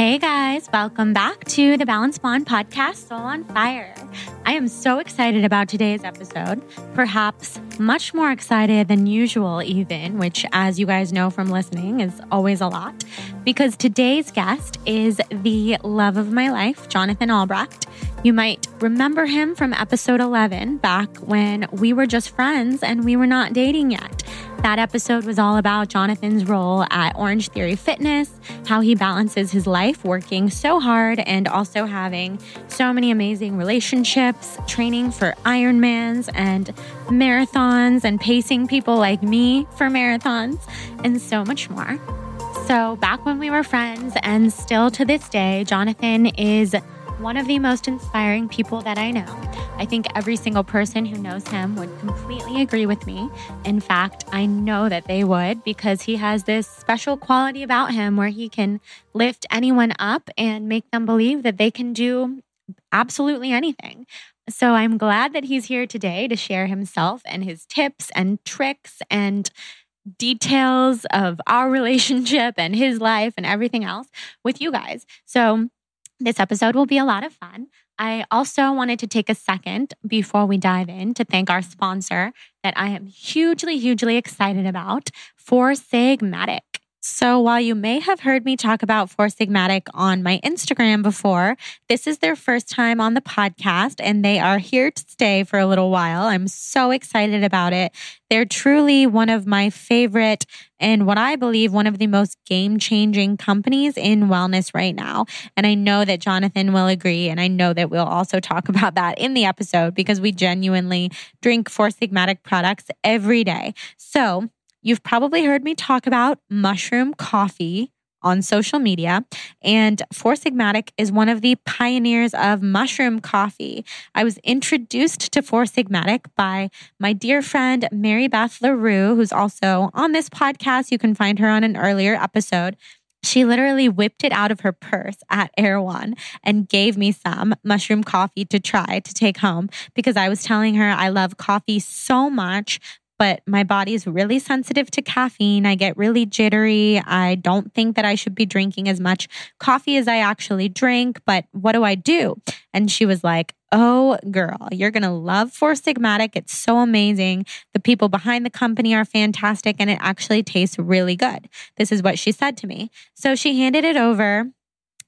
Hey guys, welcome back to the Balanced Blonde podcast, Soul on Fire. I am so excited about today's episode, perhaps much more excited than usual, even, which, as you guys know from listening, is always a lot, because today's guest is the love of my life, Jonathan Albrecht. You might remember him from episode 11, back when we were just friends and we were not dating yet. That episode was all about Jonathan's role at Orange Theory Fitness, how he balances his life working so hard and also having so many amazing relationships, training for Ironmans and marathons, and pacing people like me for marathons, and so much more. So, back when we were friends, and still to this day, Jonathan is one of the most inspiring people that I know. I think every single person who knows him would completely agree with me. In fact, I know that they would because he has this special quality about him where he can lift anyone up and make them believe that they can do absolutely anything. So I'm glad that he's here today to share himself and his tips and tricks and details of our relationship and his life and everything else with you guys. So this episode will be a lot of fun. I also wanted to take a second before we dive in to thank our sponsor that I am hugely, hugely excited about, Four Sigmatic. So, while you may have heard me talk about Four Sigmatic on my Instagram before, this is their first time on the podcast and they are here to stay for a little while. I'm so excited about it. They're truly one of my favorite and what I believe one of the most game changing companies in wellness right now. And I know that Jonathan will agree. And I know that we'll also talk about that in the episode because we genuinely drink Four Sigmatic products every day. So, You've probably heard me talk about mushroom coffee on social media. And Four Sigmatic is one of the pioneers of mushroom coffee. I was introduced to Four Sigmatic by my dear friend Mary Beth LaRue, who's also on this podcast. You can find her on an earlier episode. She literally whipped it out of her purse at Erewhon and gave me some mushroom coffee to try to take home because I was telling her I love coffee so much, but my body is really sensitive to caffeine. I get really jittery. I don't think that I should be drinking as much coffee as I actually drink, but what do I do? And she was like, Oh, girl, you're going to love Four Sigmatic. It's so amazing. The people behind the company are fantastic and it actually tastes really good. This is what she said to me. So she handed it over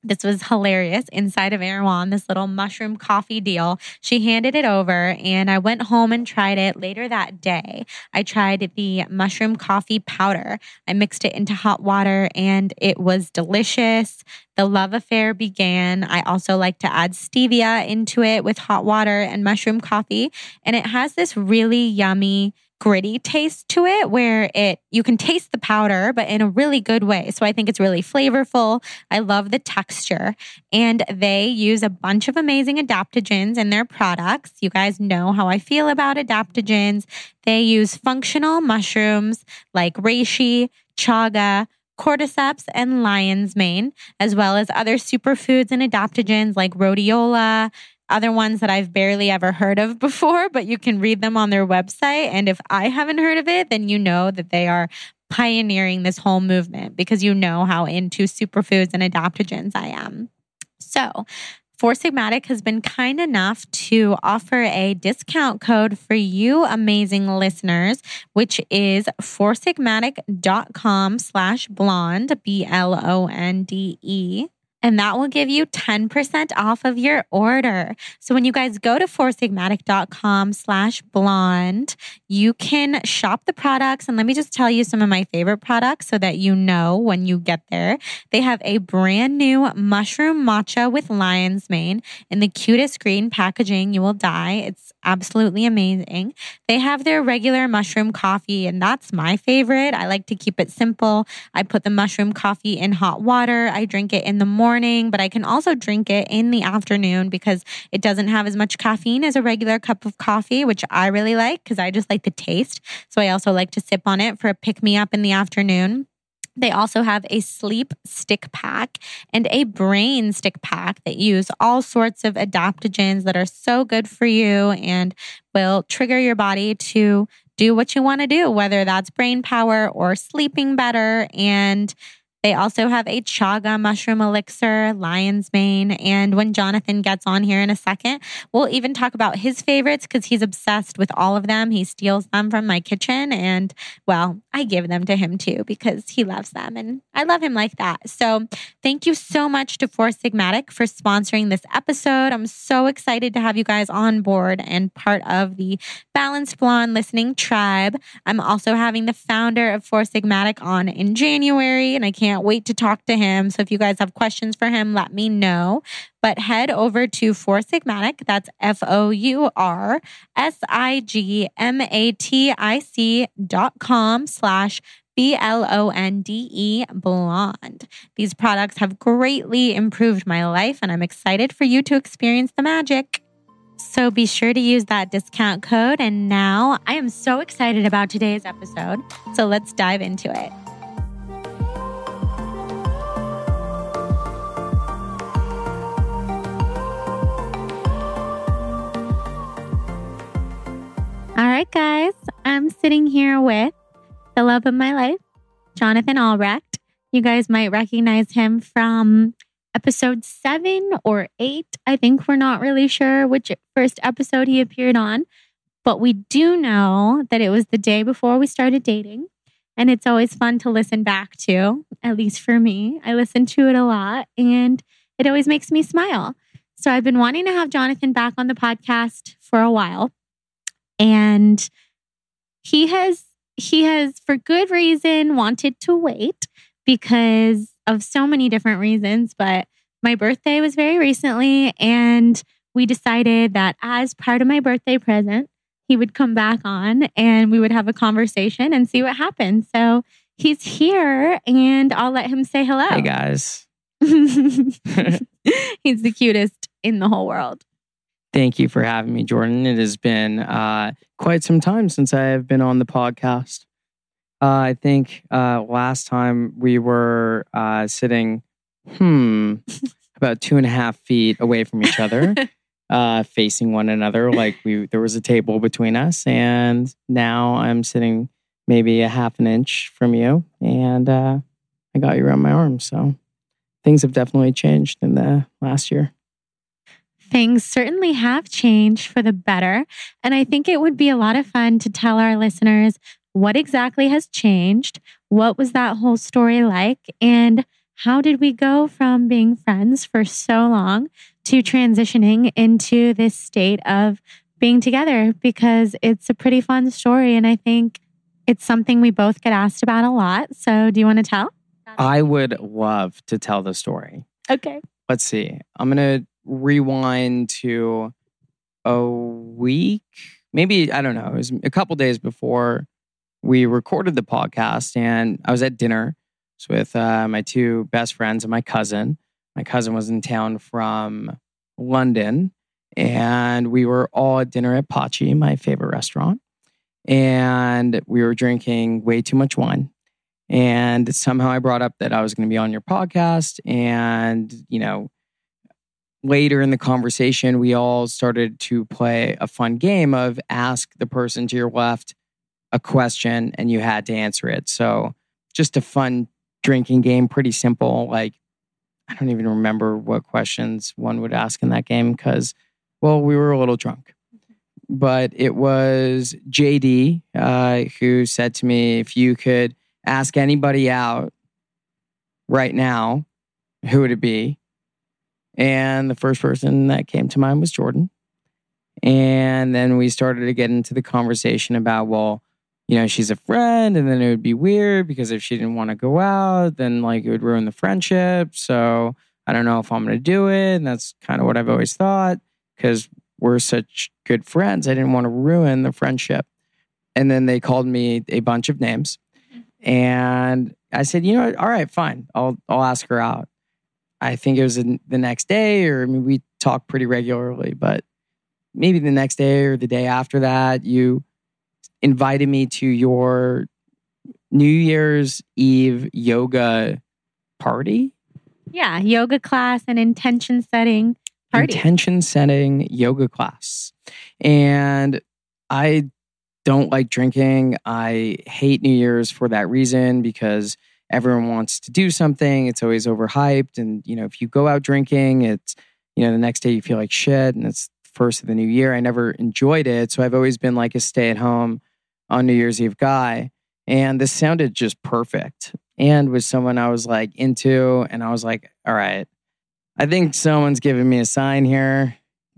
this was hilarious inside of Erewhon, this little mushroom coffee deal. She handed it over and I went home and tried it later that day. I tried the mushroom coffee powder. I mixed it into hot water and it was delicious. The love affair began. I also like to add stevia into it with hot water and mushroom coffee. And it has this really yummy gritty taste to it where it you can taste the powder but in a really good way. So i think it's really flavorful. I love the texture. And they use a bunch of amazing adaptogens in their products. You guys know how i feel about adaptogens. They use functional mushrooms like reishi chaga cordyceps and lion's mane, as well as other superfoods and adaptogens like rhodiola, other ones that I've barely ever heard of before, but you can read them on their website. And if I haven't heard of it, then you know that they are pioneering this whole movement because you know how into superfoods and adaptogens I am. So, Four Sigmatic has been kind enough to offer a discount code for you amazing listeners, which is foursigmatic.com slash blonde, B L O N D E and that will give you 10% off of your order. So when you guys go to foursigmatic.com slash blonde, you can shop the products. And let me just tell you some of my favorite products so that you know when you get there. They have a brand new mushroom matcha with lion's mane in the cutest green packaging. You will die. It's absolutely amazing. They have their regular mushroom coffee, and that's my favorite. I like to keep it simple. I put the mushroom coffee in hot water. I drink it in the morning, but I can also drink it in the afternoon because it doesn't have as much caffeine as a regular cup of coffee, which I really like because I just like the taste. So I also like to sip on it for a pick me up in the afternoon. They also have a sleep stick pack and a brain stick pack that use all sorts of adaptogens that are so good for you and will trigger your body to do what you want to do, whether that's brain power or sleeping better. And they also have a chaga mushroom elixir, lion's mane. And when Jonathan gets on here in a second, we'll even talk about his favorites because he's obsessed with all of them. He steals them from my kitchen. And well, I give them to him too because he loves them. And I love him like that. So thank you so much to Four Sigmatic for sponsoring this episode. I'm so excited to have you guys on board and part of the Balanced Blonde listening tribe. I'm also having the founder of Four Sigmatic on in January, and I can't can't wait to talk to him. So if you guys have questions for him, let me know. But head over to Four Sigmatic. That's F O U R S I G M A T I C dot com slash B L O N D E blonde. These products have greatly improved my life, and I'm excited for you to experience the magic. So be sure to use that discount code. And now I am so excited about today's episode. So let's dive into it. All right, guys, I'm sitting here with the love of my life, Jonathan Albrecht. You guys might recognize him from episode seven or eight. I think we're not really sure which first episode he appeared on, but we do know that it was the day before we started dating. And it's always fun to listen back to, at least for me. I listen to it a lot and it always makes me smile. So I've been wanting to have Jonathan back on the podcast for a while. And he has he has for good reason wanted to wait because of so many different reasons, but my birthday was very recently and we decided that as part of my birthday present, he would come back on and we would have a conversation and see what happened. So he's here and I'll let him say hello. Hey guys. he's the cutest in the whole world. Thank you for having me, Jordan. It has been uh, quite some time since I have been on the podcast. Uh, I think uh, last time we were uh, sitting, hmm, about two and a half feet away from each other, uh, facing one another. Like we, there was a table between us, and now I'm sitting maybe a half an inch from you, and uh, I got you around my arm. So things have definitely changed in the last year things certainly have changed for the better. And I think it would be a lot of fun to tell our listeners what exactly has changed. What was that whole story like? And how did we go from being friends for so long to transitioning into this state of being together? Because it's a pretty fun story. And I think it's something we both get asked about a lot. So, do you want to tell? I would love to tell the story. Okay. Let's see. I'm going to rewind to a week, maybe, I don't know, it was a couple days before we recorded the podcast. And I was at dinner with uh, my two best friends and my cousin. My cousin was in town from London, and we were all at dinner at Pachi, my favorite restaurant. And we were drinking way too much wine. And somehow I brought up that I was going to be on your podcast. And, you know, later in the conversation, we all started to play a fun game of ask the person to your left a question and you had to answer it. So, just a fun drinking game, pretty simple. Like, I don't even remember what questions one would ask in that game because, well, we were a little drunk. But it was JD uh, who said to me, if you could ask anybody out right now, who would it be? And the first person that came to mind was Jordan. And then we started to get into the conversation about, well, you know, she's a friend, and then it would be weird because if she didn't want to go out, then like it would ruin the friendship. So I don't know if I'm going to do it. And that's kind of what I've always thought because we're such good friends. I didn't want to ruin the friendship. And then they called me a bunch of names. Mm-hmm. And I said, you know, what? all right, fine. I'll I'll ask her out. I think it was the next day, or I mean, we talk pretty regularly, but maybe the next day or the day after that, you invited me to your New Year's Eve yoga party. Yeah, yoga class and intention setting party. Intention setting yoga class. And I don't like drinking. I hate New Year's for that reason because everyone wants to do something. It's always overhyped. And, you know, if you go out drinking, it's, you know, the next day you feel like shit and it's first of the new year. I never enjoyed it. So I've always been like a stay at home on New Year's Eve guy. And this sounded just perfect. And was someone I was like into. And I was like, all right, I think someone's giving me a sign here.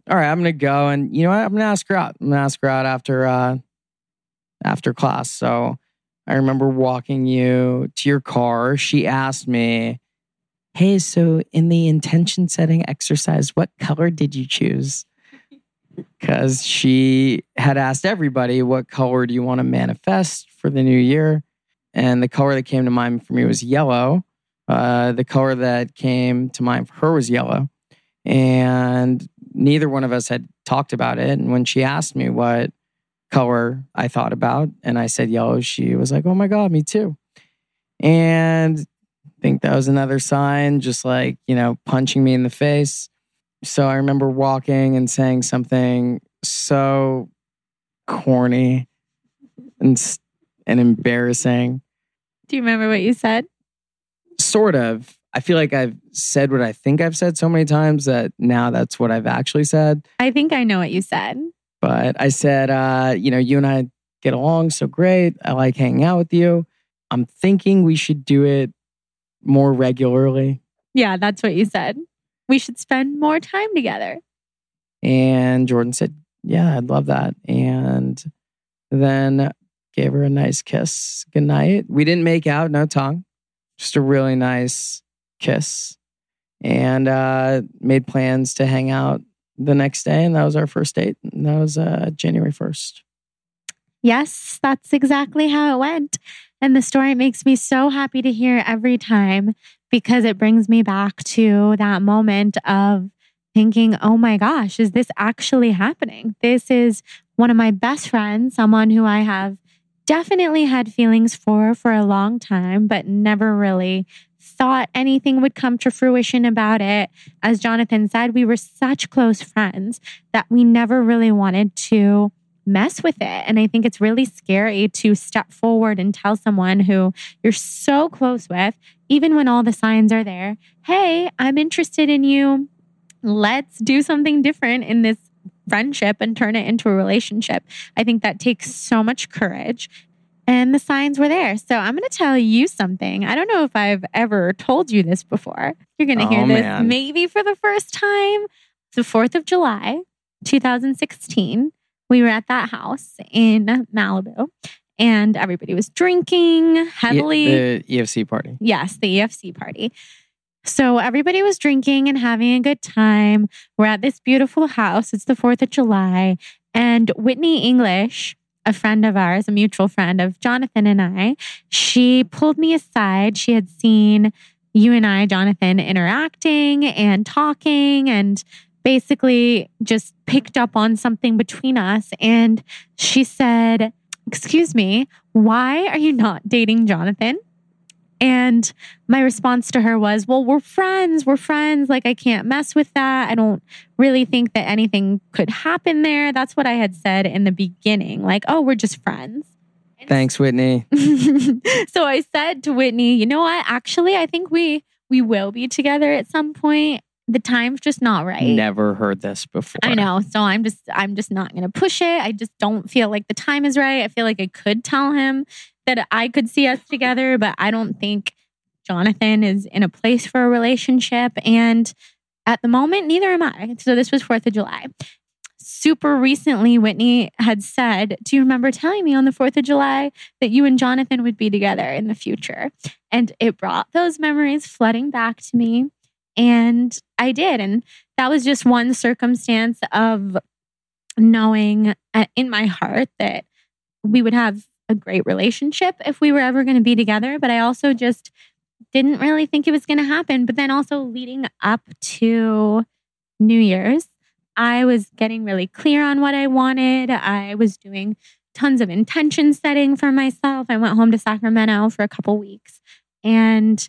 All right, I'm gonna go and you know what? I'm gonna ask her out. I'm gonna ask her out after uh after class. So I remember walking you to your car. She asked me, Hey, so in the intention setting exercise, what color did you choose? Because she had asked everybody, What color do you want to manifest for the new year? And the color that came to mind for me was yellow. Uh, the color that came to mind for her was yellow. And neither one of us had talked about it. And when she asked me what color I thought about and I said yellow, she was like, oh my God, me too. And I think that was another sign, just like, you know, punching me in the face. So I remember walking and saying something so corny and, and embarrassing. Do you remember what you said? Sort of. I feel like I've said what I think I've said so many times that now that's what I've actually said. I think I know what you said. But I said, uh, you know, you and I get along so great. I like hanging out with you. I'm thinking we should do it more regularly. Yeah, that's what you said. We should spend more time together. And Jordan said, Yeah, I'd love that. And then gave her a nice kiss. Good night. We didn't make out, no tongue, just a really nice kiss. And uh, made plans to hang out the next day, and that was our first date. And that was uh, January 1st. Yes, that's exactly how it went. And the story makes me so happy to hear every time because it brings me back to that moment of thinking, oh my gosh, is this actually happening? This is one of my best friends, someone who I have definitely had feelings for for a long time, but never really thought anything would come to fruition about it. As Jonathan said, we were such close friends that we never really wanted to mess with it. And I think it's really scary to step forward and tell someone who you're so close with, even when all the signs are there, hey, I'm interested in you. Let's do something different in this friendship and turn it into a relationship. I think that takes so much courage and the signs were there. So I'm going to tell you something. I don't know if I've ever told you this before. You're going to hear Oh, this man. maybe for the first time. The 4th of July, 2016. We were at that house in Malibu and everybody was drinking heavily. E- the EFC party. Yes, the EFC party. So everybody was drinking and having a good time. We're at this beautiful house. It's the 4th of July. And Whitney English, a friend of ours, a mutual friend of Jonathan and I, she pulled me aside. She had seen you and I, Jonathan, interacting and talking and basically just picked up on something between us. And she said, Excuse me, why are you not dating Jonathan? And my response to her was, Well, we're friends. We're friends. Like, I can't mess with that. I don't really think that anything could happen there. That's what I had said in the beginning. Like, oh, we're just friends. Thanks, Whitney. so I said to Whitney, you know what? Actually, I think we we will be together at some point. The time's just not right. Never heard this before. I know. So I'm just I'm just not going to push it. I just don't feel like the time is right. I feel like I could tell him that I could see us together, but I don't think Jonathan is in a place for a relationship and at the moment, neither am I. So this was 4th of July. Super recently, Whitney had said, Do you remember telling me on the 4th of July that you and Jonathan would be together in the future? And it brought those memories flooding back to me. And I did. And that was just one circumstance of knowing uh, in my heart that we would have great relationship if we were ever going to be together. But I also just didn't really think it was going to happen. But then also leading up to New Year's, I was getting really clear on what I wanted. I was doing tons of intention setting for myself. I went home to Sacramento for a couple weeks and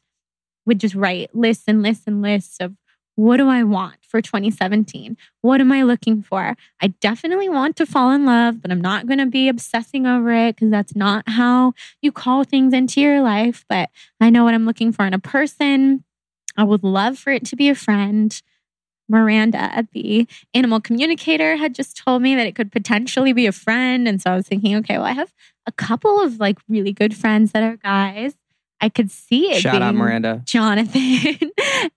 would just write lists and lists and lists of what do I want for 2017? What am I looking for? I definitely want to fall in love, but I'm not going to be obsessing over it because that's not how you call things into your life. But I know what I'm looking for in a person. I would love for it to be a friend. Miranda, the animal communicator, had just told me that it could potentially be a friend. And so I was thinking, okay, well, I have a couple of like really good friends that are guys. I could see it. Shout out Miranda. Jonathan.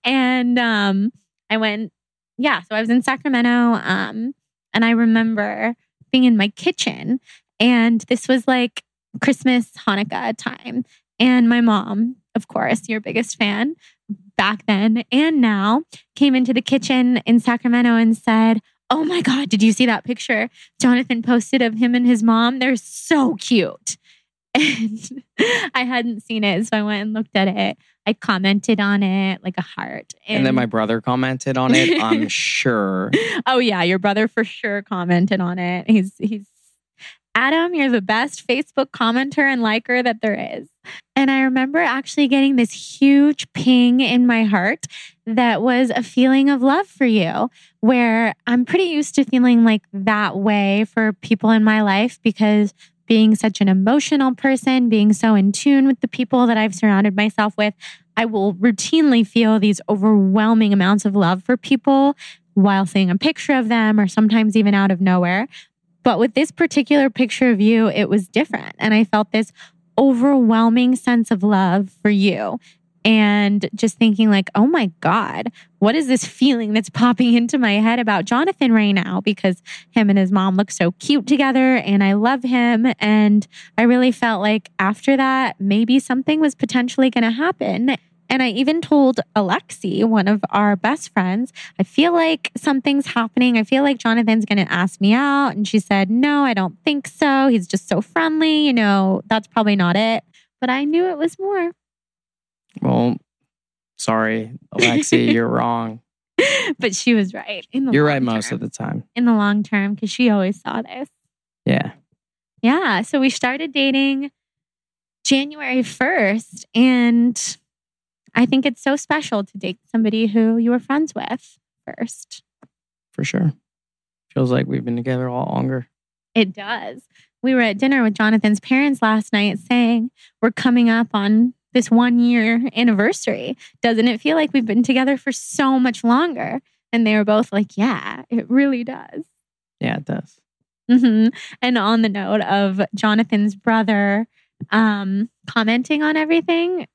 and um, I went, yeah, so I was in Sacramento. Um, and I remember being in my kitchen, and this was like Christmas, Hanukkah time. And my mom, of course, your biggest fan back then and now, came into the kitchen in Sacramento and said, Oh my God, did you see that picture Jonathan posted of him and his mom? They're so cute. And I hadn't seen it. So I went and looked at it. I commented on it like a heart. And, then my brother commented on it, I'm sure. Oh yeah, your brother for sure commented on it. He's he's Adam, you're the best Facebook commenter and liker that there is. And I remember actually getting this huge ping in my heart that was a feeling of love for you, where I'm pretty used to feeling like that way for people in my life because being such an emotional person, being so in tune with the people that I've surrounded myself with, I will routinely feel these overwhelming amounts of love for people while seeing a picture of them or sometimes even out of nowhere. But with this particular picture of you, it was different. And I felt this overwhelming sense of love for you. And just thinking, like, oh my God, what is this feeling that's popping into my head about Jonathan right now? Because him and his mom look so cute together and I love him. And I really felt like after that, maybe something was potentially going to happen. And I even told Alexi, one of our best friends, I feel like something's happening. I feel like Jonathan's going to ask me out. And she said, No, I don't think so. He's just so friendly. You know, that's probably not it. But I knew it was more. Well, sorry, Alexi, you're wrong. but she was right. In the You're right most of the time. in the long term because she always saw this. Yeah. Yeah. So we started dating January 1st. And I think it's so special to date somebody who you were friends with first. For sure. Feels like we've been together a lot longer. It does. We were at dinner with Jonathan's parents last night saying we're coming up on this one year anniversary. Doesn't it feel like we've been together for so much longer? And they were both like, yeah, it really does. Yeah, it does. hmm And on the note of Jonathan's brother um, commenting on everything,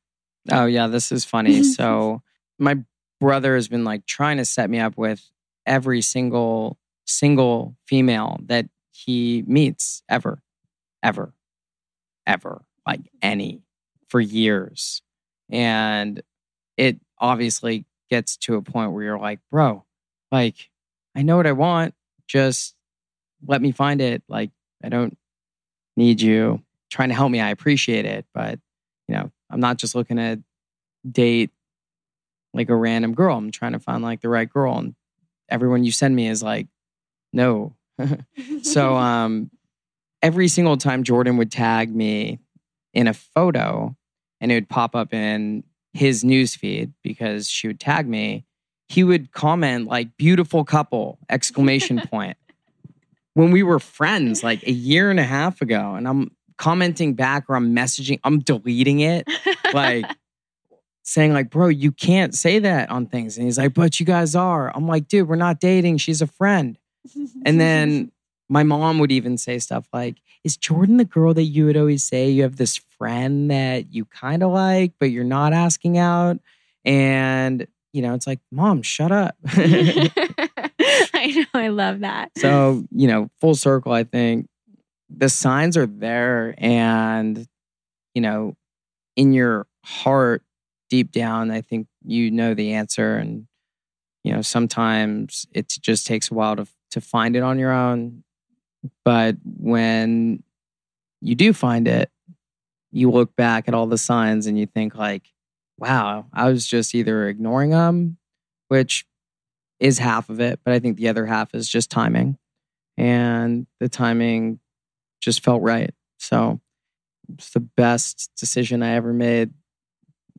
Oh yeah, this is funny. so my brother has been like trying to set me up with every single single female that he meets ever, ever, ever, like any for years. And it obviously gets to a point where you're like, bro, like, I know what I want. Just let me find it. Like, I don't need you trying to help me. I appreciate it. But, you know, I'm not just looking to date like a random girl. I'm trying to find like the right girl. And everyone you send me is like, no. so um every single time Jordan would tag me in a photo and it would pop up in his newsfeed because she would tag me, he would comment like beautiful couple exclamation point. When we were friends like a year and a half ago and I'm commenting back or I'm messaging, I'm deleting it like saying like, bro, you can't say that on things. And he's like, but you guys are. I'm like, dude, we're not dating. She's a friend. And then my mom would even say stuff like, is Jordan the girl that you would always say you have this friend that you kind of like, but you're not asking out? And you know, it's like, mom, shut up. I know. I love that. so, you know, full circle, I think the signs are there. And, you know, in your heart, deep down, I think you know the answer. And, you know, sometimes it just takes a while to, to find it on your own. But when you do find it, you look back at all the signs and you think, like, wow, I was just either ignoring them, which is half of it, but I think the other half is just timing. And the timing just felt right. So it's the best decision I ever made.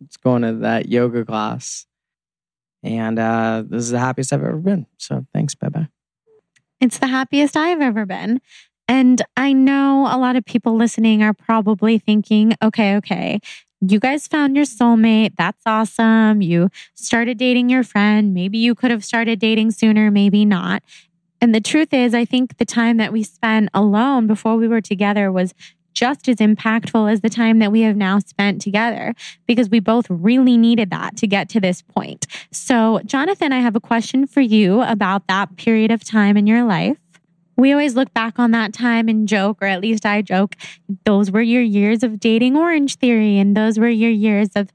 It's going to that yoga class. And uh, this is the happiest I've ever been. So thanks, Bye bye. It's the happiest I've ever been. And I know a lot of people listening are probably thinking, okay, okay, you guys found your soulmate. That's awesome. You started dating your friend. Maybe you could have started dating sooner, maybe not. And the truth is, I think the time that we spent alone before we were together was just as impactful as the time that we have now spent together because we both really needed that to get to this point. So, Jonathan, I have a question for you about that period of time in your life. We always look back on that time and joke, or at least I joke, those were your years of dating Orange Theory, and those were your years of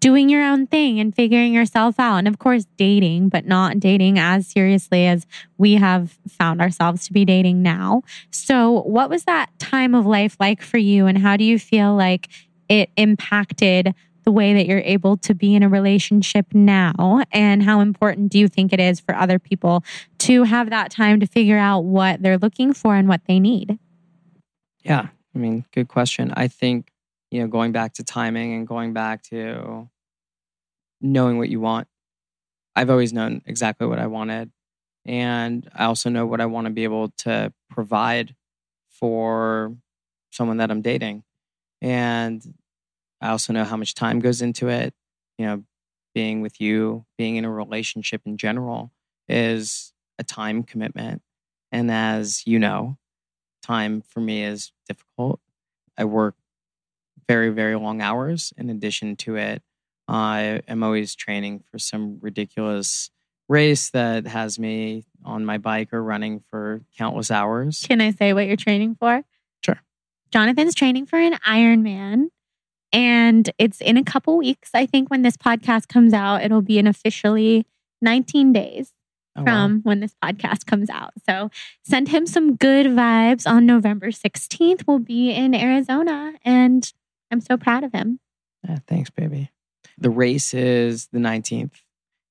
doing your own thing and figuring yourself out. And of course, dating, but not dating as seriously as we have found ourselves to be dating now. So, what was that time of life like for you? And how do you feel like it impacted the way that you're able to be in a relationship now? And how important do you think it is for other people to have that time to figure out what they're looking for and what they need? Yeah, I mean, good question. I think you know, going back to timing and going back to knowing what you want. I've always known exactly what I wanted. And I also know what I want to be able to provide for someone that I'm dating. And I also know how much time goes into it. You know, being with you, being in a relationship in general is a time commitment. And as you know, time for me is difficult. I work very, very long hours. In addition to it, I am always training for some ridiculous race that has me on my bike or running for countless hours. Can I say what you're training for? Sure. Jonathan's training for an Ironman. And it's in a couple weeks. I think when this podcast comes out, it'll be in officially 19 days oh, from wow. when this podcast comes out. So send him some good vibes on November 16th. We'll be in Arizona and I'm so proud of him. Yeah, thanks, baby. The race is the 19th.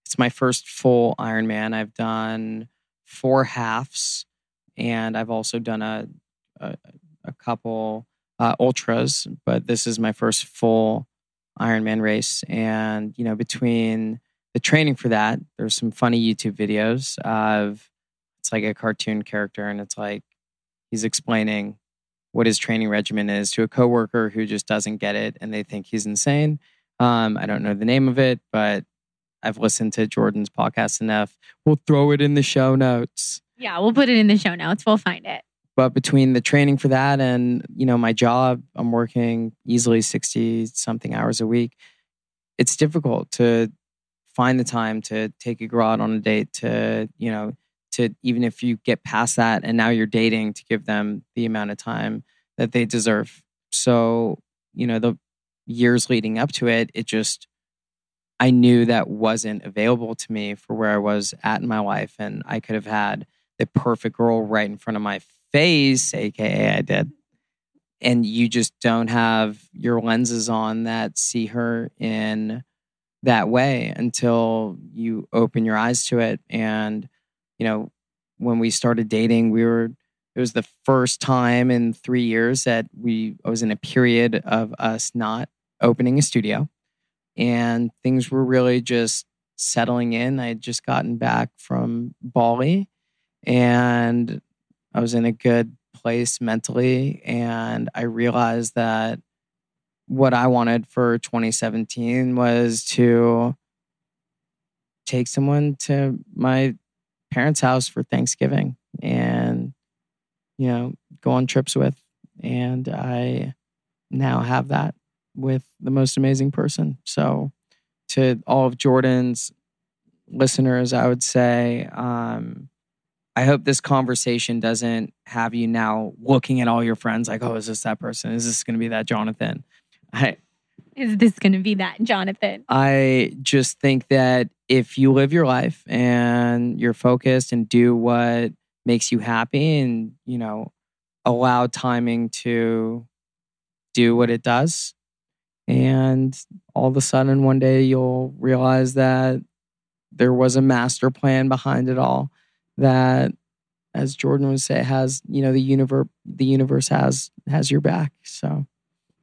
It's my first full Ironman. I've done four halves, and I've also done a a, a couple uh, ultras, but this is my first full Ironman race. And you know, between the training for that, there's some funny YouTube videos of it's like a cartoon character, and it's like he's explaining what his training regimen is to a coworker who just doesn't get it and they think he's insane. Um, I don't know the name of it, but I've listened to Jordan's podcast enough. We'll throw it in the show notes. Yeah, we'll put it in the show notes. We'll find it. But between the training for that and, you know, my job, I'm working easily 60 something hours a week. It's difficult to find the time to take a girl out on a date to, you know, to even if you get past that and now you're dating to give them the amount of time that they deserve. So, you know, the years leading up to it, it just, I knew that wasn't available to me for where I was at in my life. And I could have had the perfect girl right in front of my face, AKA I did. And you just don't have your lenses on that see her in that way until you open your eyes to it. And you know, when we started dating, we were it was the first time in three years that we I was in a period of us not opening a studio. And things were really just settling in. I had just gotten back from Bali and I was in a good place mentally. And I realized that what I wanted for 2017 was to take someone to my parents' house for Thanksgiving and, you know, go on trips with. And I now have that with the most amazing person. So, to all of Jordan's listeners, I would say, um, I hope this conversation doesn't have you now looking at all your friends like, oh, is this that person? Is this going to be that Jonathan? I, Is this going to be that, Jonathan? I just think that if you live your life and you're focused and do what makes you happy and, you know, allow timing to do what it does. And all of a sudden, one day you'll realize that there was a master plan behind it all that as Jordan would say has you know the universe the universe has has your back so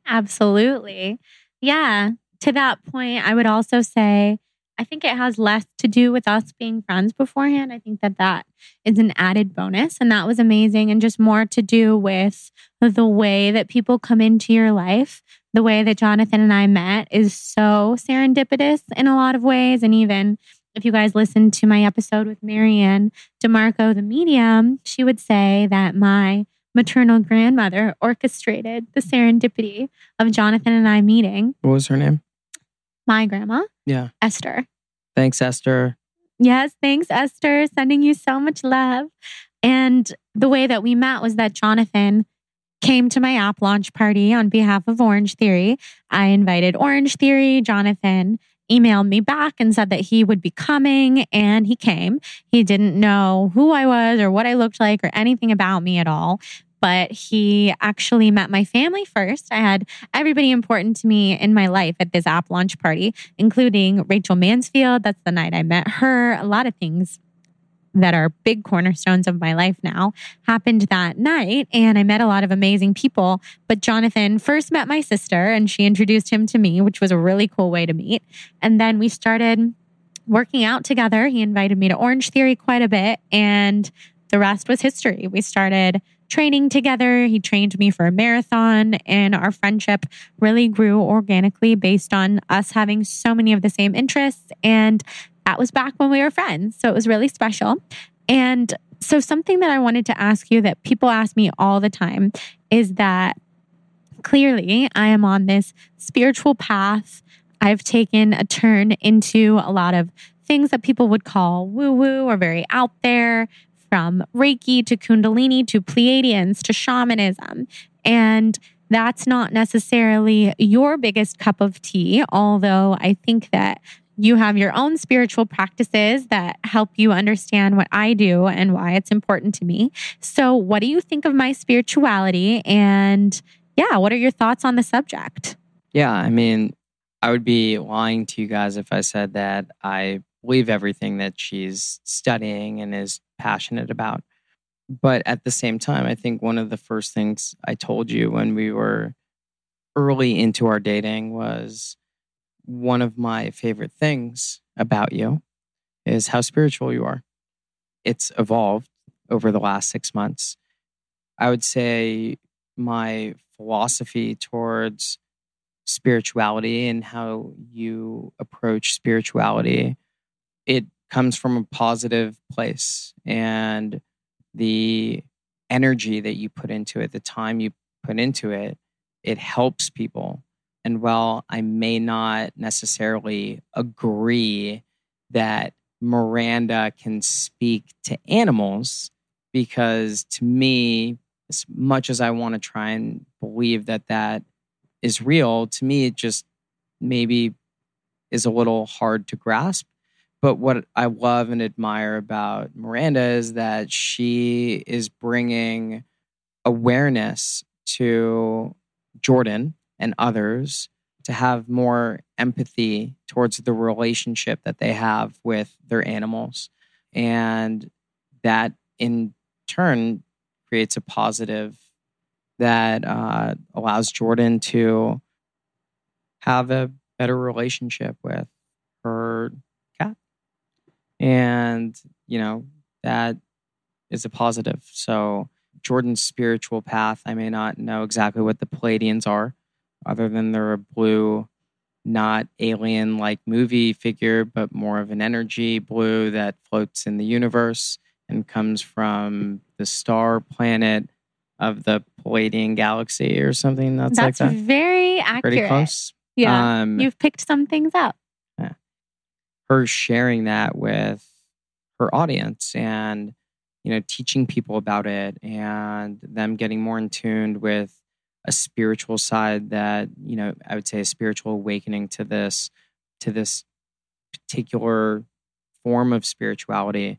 Absolutely. Yeah. To that point, I would also say I think it has less to do with us being friends beforehand. I think that that is an added bonus, and that was amazing, and just more to do with the way that people come into your life. The way that Jonathan and I met is so serendipitous in a lot of ways. And even if you guys listened to my episode with Marianne DeMarco, the medium, she would say that my maternal grandmother orchestrated the serendipity of Jonathan and I meeting. what was her name My grandma, yeah Esther. thanks Esther Yes, thanks, Esther. Sending you so much love. And the way that we met was that Jonathan came to my app launch party on behalf of Orange Theory. I invited Orange Theory. Jonathan emailed me back and said that he would be coming, and he came. He didn't know who I was or what I looked like or anything about me at all. But he actually met my family first. I had everybody important to me in my life at this app launch party, including Rachel Mansfield. That's the night I met her. A lot of things that are big cornerstones of my life now happened that night. And I met a lot of amazing people. But Jonathan first met my sister and she introduced him to me, which was a really cool way to meet. And then we started working out together. He invited me to Orange Theory quite a bit. And the rest was history. We started training together. He trained me for a marathon, and our friendship really grew organically based on us having so many of the same interests. And that was back when we were friends. So it was really special. And so, something that I wanted to ask you that people ask me all the time is that clearly I am on this spiritual path. I've taken a turn into a lot of things that people would call woo woo or very out there, from Reiki to Kundalini to Pleiadians to shamanism. And that's not necessarily your biggest cup of tea, although I think that you have your own spiritual practices that help you understand what I do and why it's important to me. So, what do you think of my spirituality? And yeah, what are your thoughts on the subject? Yeah, I mean, I would be lying to you guys if I said that I believe everything that she's studying and is passionate about. But at the same time, I think one of the first things I told you when we were early into our dating was one of my favorite things about you is how spiritual you are. It's evolved over the last six months. I would say my philosophy towards spirituality and how you approach spirituality it comes from a positive place and the energy that you put into it the time you put into it it helps people and while i may not necessarily agree that miranda can speak to animals because to me as much as i want to try and believe that that is real to me it just maybe is a little hard to grasp. But what I love and admire about Miranda is that she is bringing awareness to Jordan and others to have more empathy towards the relationship that they have with their animals. And that in turn creates a positive that uh, allows Jordan to have a better relationship with her cat. And, you know, that is a positive. So, Jordan's spiritual path, I may not know exactly what the Palladians are, other than they're a blue, not alien like movie figure, but more of an energy blue that floats in the universe and comes from the star planet of the Palladian galaxy or something that's, That's like that. very accurate. Pretty close. Yeah. Um, You've picked some things up. her sharing that with her audience and you know teaching people about it and them getting more in tuned with a spiritual side that you know i would say a spiritual awakening to this to this particular form of spirituality.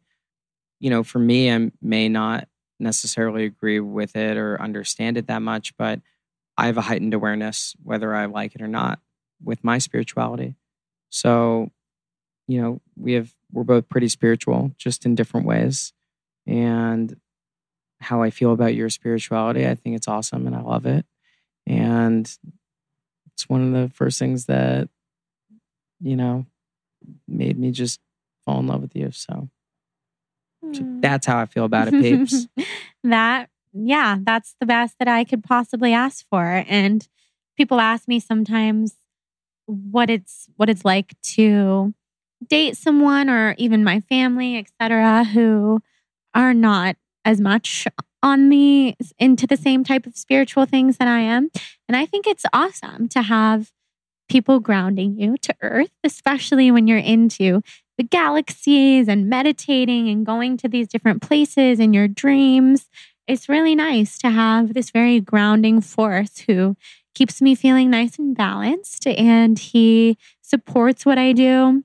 You know for me i may not necessarily agree with it or understand it that much but i have a heightened awareness whether i like it or not with my spirituality. So you know we have we're both pretty spiritual just in different ways. And how i feel about your spirituality i think it's awesome and i love it and it's one of the first things that, you know, made me just fall in love with you. So, so Hmm. that's how I feel about it, peeps. that, yeah, that's the best that I could possibly ask for. And people ask me sometimes what it's what it's like to date someone or even my family, etc., who are not as much on the into the same type of spiritual things that I am. And I think it's awesome to have people grounding you to earth, especially when you're into the galaxies and meditating and going to these different places in your dreams. It's really nice to have this very grounding force who keeps me feeling nice and balanced and he supports what I do.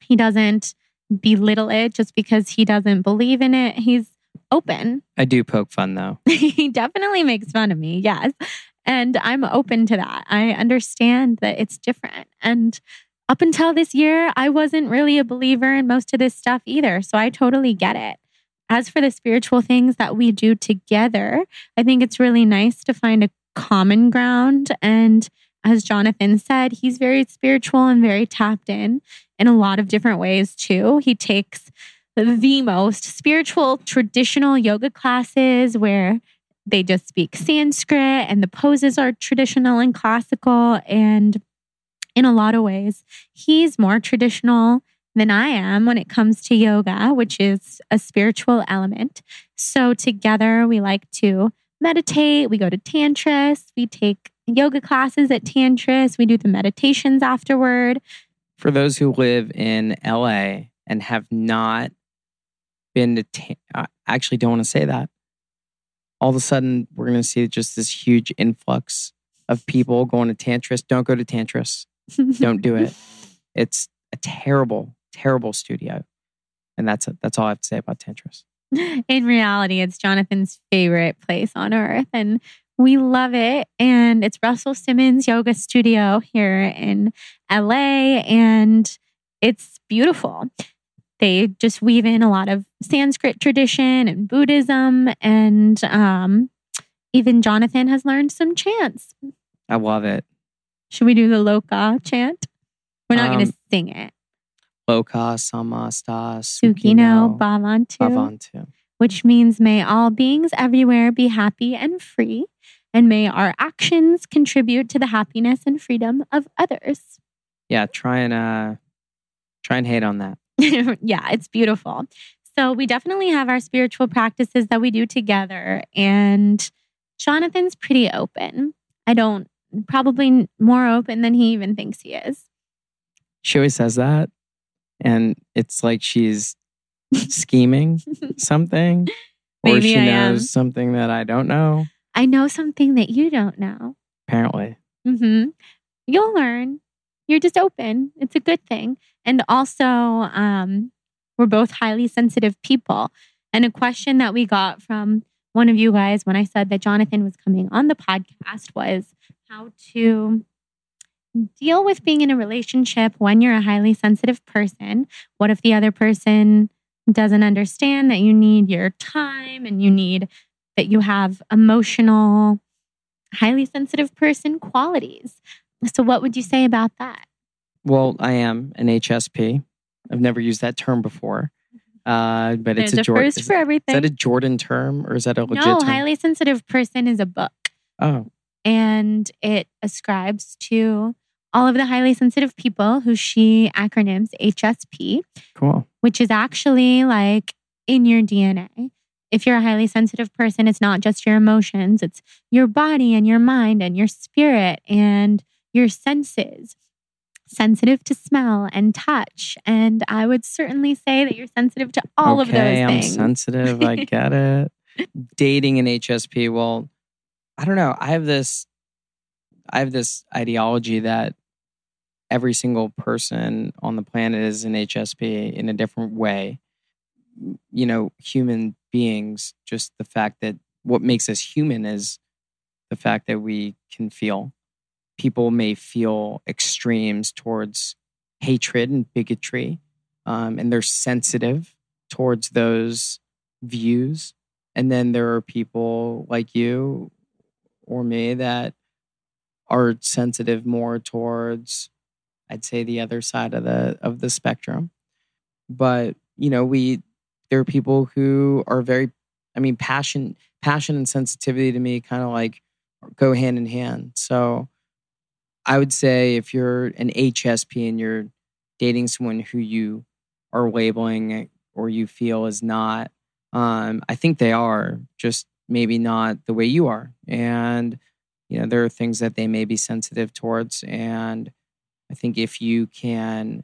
He doesn't belittle it just because he doesn't believe in it. He's open. I do poke fun though. he definitely makes fun of me, yes. And I'm open to that. I understand that it's different. And up until this year, I wasn't really a believer in most of this stuff either. So I totally get it. As for the spiritual things that we do together, I think it's really nice to find a common ground. And as Jonathan said, he's very spiritual and very tapped in in a lot of different ways too. He takes the most spiritual traditional yoga classes where they just speak Sanskrit and the poses are traditional and classical. And in a lot of ways, he's more traditional than I am when it comes to yoga, which is a spiritual element. So together we like to meditate, we go to Tantris, we take yoga classes at Tantris, we do the meditations afterward. For those who live in LA and have not been to, ta- I actually don't want to say that. All of a sudden, we're going to see just this huge influx of people going to Tantris. Don't go to Tantris. Don't do it. It's a terrible, terrible studio. And that's that's all I have to say about Tantris. in reality, it's Jonathan's favorite place on earth. And we love it. And it's Russell Simmons Yoga Studio here in LA. And it's beautiful. They just weave in a lot of Sanskrit tradition and Buddhism. And um, even Jonathan has learned some chants. I love it. Should we do the Loka chant? We're not going Um, to sing it. Loka samasta Sukino sukino Bhavantu. bhavantu. which means may all beings everywhere be happy and free, and may our actions contribute to the happiness and freedom of others. Yeah, try and uh, try and hate on that. yeah, it's beautiful. So, we definitely have our spiritual practices that we do together, and Jonathan's pretty open. I don't, probably more open than he even thinks he is. She always says that, and it's like she's scheming something, or she I knows am. something that I don't know. I know something that you don't know. Apparently, Mm-hmm. You'll learn. You're just open. It's a good thing. And also, um, we're both highly sensitive people. And a question that we got from one of you guys when I said that Jonathan was coming on the podcast was how to deal with being in a relationship when you're a highly sensitive person. What if the other person doesn't understand that you need your time and you need that you have emotional, highly sensitive person qualities? So, what would you say about that? Well, I am an HSP. I've never used that term before, uh, but it's a a Jordan. Is, for is that a Jordan term or is that a legit no, term? highly sensitive person is a book, oh, and it ascribes to all of the highly sensitive people who she acronyms HSP, cool. which is actually like in your DNA. If you're a highly sensitive person, it's not just your emotions, it's your body and your mind and your spirit and your senses. Sensitive to smell and touch. And I would certainly say that you're sensitive to all okay, of those I'm things. sensitive. I get it. Dating an HSP. Well, I don't know. I have this. I have this ideology that every single person on the planet is an HSP in a different way. You know, human beings. Just the fact that what makes us human is the fact that we can feel. People may feel extremes towards hatred and bigotry, um, and they're sensitive towards those views. And then there are people like you or me that are sensitive more towards, I'd say, the other side of the of the spectrum. But you know, we there are people who are very, I mean, passion, passion and sensitivity to me kind of like go hand in hand. So I would say if you're an HSP and you're dating someone who you are labeling or you feel is not, um, I think they are just maybe not the way you are. And, you know, there are things that they may be sensitive towards. And I think if you can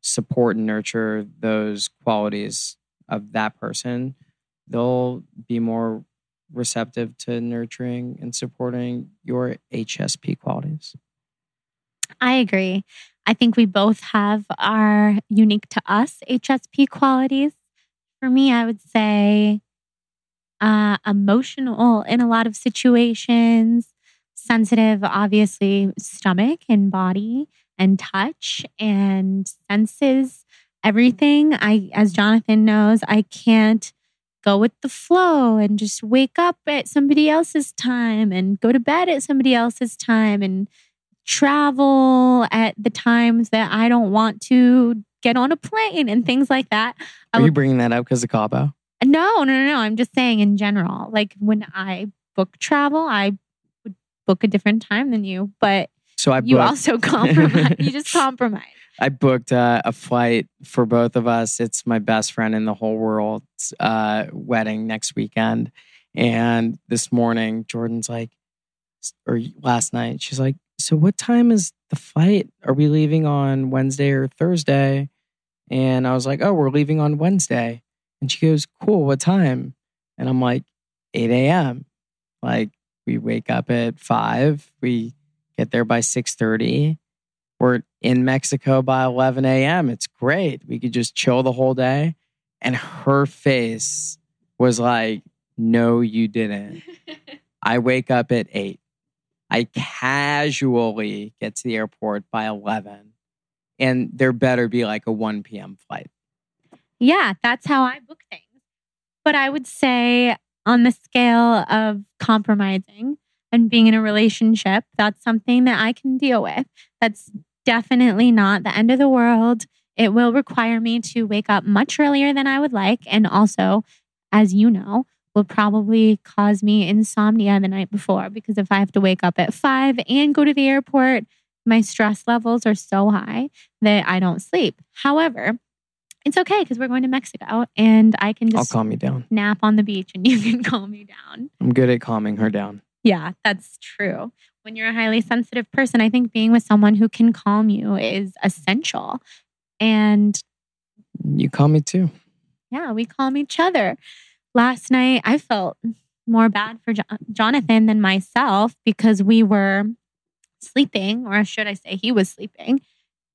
support and nurture those qualities of that person, they'll be more receptive to nurturing and supporting your HSP qualities. I agree. I think we both have our unique to us HSP qualities. For me, I would say uh, emotional in a lot of situations, sensitive, obviously, stomach and body and touch and senses, everything. I, as Jonathan knows, I can't go with the flow and just wake up at somebody else's time and go to bed at somebody else's time and travel at the times that I don't want to get on a plane and things like that. Are you bringing that up because of Cabo? No, no, no, no. I'm just saying in general. Like when I book travel, I would book a different time than you, but so I you also compromise. you just compromise. I booked uh, a flight for both of us. It's my best friend in the whole world's uh, wedding next weekend. And this morning, Jordan's like, or last night, she's like, So what time is the flight? Are we leaving on Wednesday or Thursday? And I was like, Oh, we're leaving on Wednesday. And she goes, Cool, what time? And I'm like, 8 a.m. Like, we wake up at 5, we get there by 6:30 we're in Mexico by 11 a.m. It's great. We could just chill the whole day. And her face was like, No, you didn't. I wake up at eight. I casually get to the airport by 11. And there better be like a 1 p.m. flight. Yeah, that's how I book things. But I would say, on the scale of compromising and being in a relationship, that's something that I can deal with. That's definitely not the end of the world. It will require me to wake up much earlier than I would like. And also, as you know, will probably cause me insomnia the night before because if I have to wake up at five and go to the airport, my stress levels are so high that I don't sleep. However, it's okay because we're going to Mexico and I can just I'll calm you down. nap on the beach and you can calm me down. I'm good at calming her down. Yeah, that's true. When you're a highly sensitive person, I think being with someone who can calm you is essential. And You calm me too. yeah, we calm each other. Last night, I felt more bad for Jo- Jonathan than myself because we were sleeping, or should I say, he was sleeping.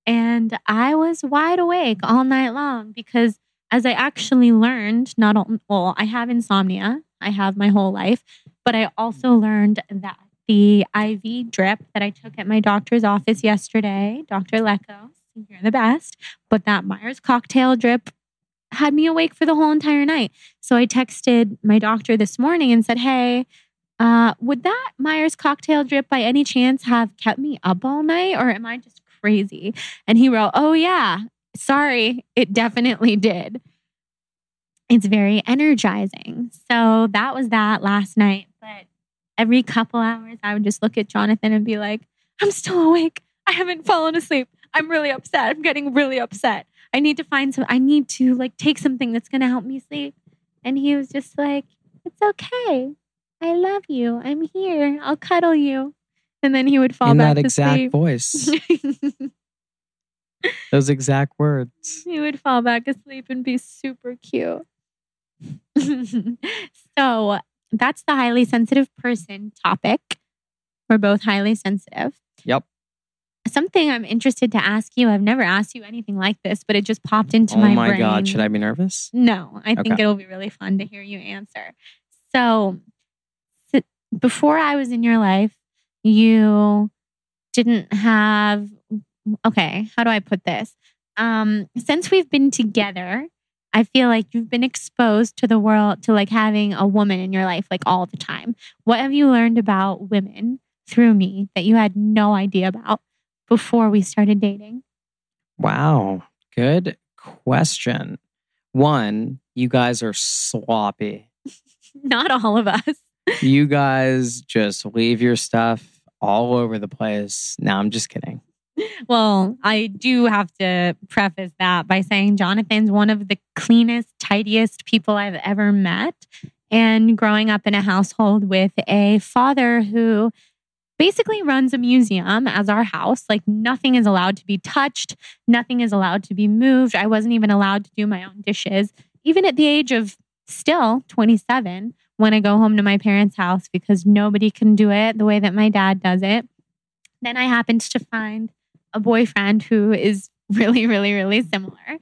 And I was wide awake all night long because, as I actually learned, not all, well, I have insomnia, I have my whole life, but I also learned that the IV drip that I took at my doctor's office yesterday, Dr. Lecco, you're the best, but that Myers cocktail drip had me awake for the whole entire night. So I texted my doctor this morning and said, Hey, uh, would that Myers cocktail drip by any chance have kept me up all night or am I just crazy? And he wrote, Oh, yeah, sorry, it definitely did. It's very energizing. So that was that last night. But every couple hours, I would just look at Jonathan and be like, I'm still awake. I haven't fallen asleep. I'm really upset. I'm getting really upset. I need to find some, I need to like take something that's going to help me sleep. And he was just like, It's okay. I love you. I'm here. I'll cuddle you. And then he would fall In back that exact sleep. voice. Those exact words. He would fall back asleep and be super cute. so that's the highly sensitive person topic. We're both highly sensitive. Yep. Something I'm interested to ask you. I've never asked you anything like this, but it just popped into oh my, my brain. God. Should I be nervous? No, I think Okay. it'll be really fun to hear you answer. So, before I was in your life, you didn't have, okay, how do I put this? Um, since we've been together, I feel like you've been exposed to the world, to like having a woman in your life like all the time. What have you learned about women through me that you had no idea about before we started dating? Wow. Good question. One, you guys are sloppy. Not all of us. You guys just leave your stuff all over the place. No, I'm just kidding. Well, I do have to preface that by saying Jonathan's one of the cleanest, tidiest people I've ever met. And growing up in a household with a father who basically runs a museum as our house, like nothing is allowed to be touched, nothing is allowed to be moved. I wasn't even allowed to do my own dishes, even at the age of still 27 when I go home to my parents' house because nobody can do it the way that my dad does it. Then I happened to find a boyfriend who is really, really, really similar.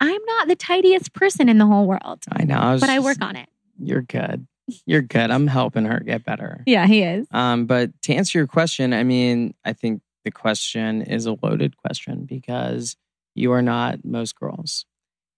I'm not the tidiest person in the whole world, I know. I but I work on it. You're good. You're good. I'm helping her get better. Yeah, he is. Um, but to answer your question, I mean, I think the question is a loaded question because you are not most girls.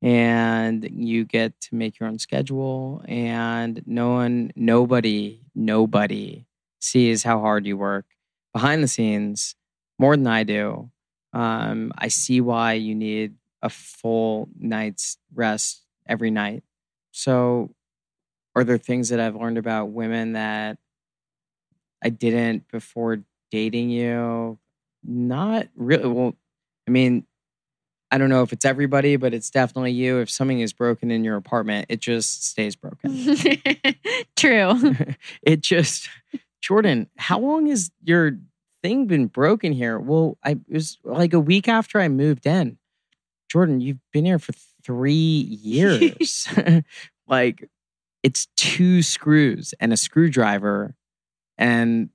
And you get to make your own schedule, and no one, nobody, nobody sees how hard you work behind the scenes more than I do. Um, I see why you need a full night's rest every night. So, are there things that I've learned about women that I didn't before dating you? Not really. Well, I mean, I don't know if it's everybody, but it's definitely you. If something is broken in your apartment, it just stays broken. True. it just, Jordan, how long has your thing been broken here? Well, I it was like a week after I moved in. Jordan, you've been here for three years. like, it's two screws and a screwdriver. And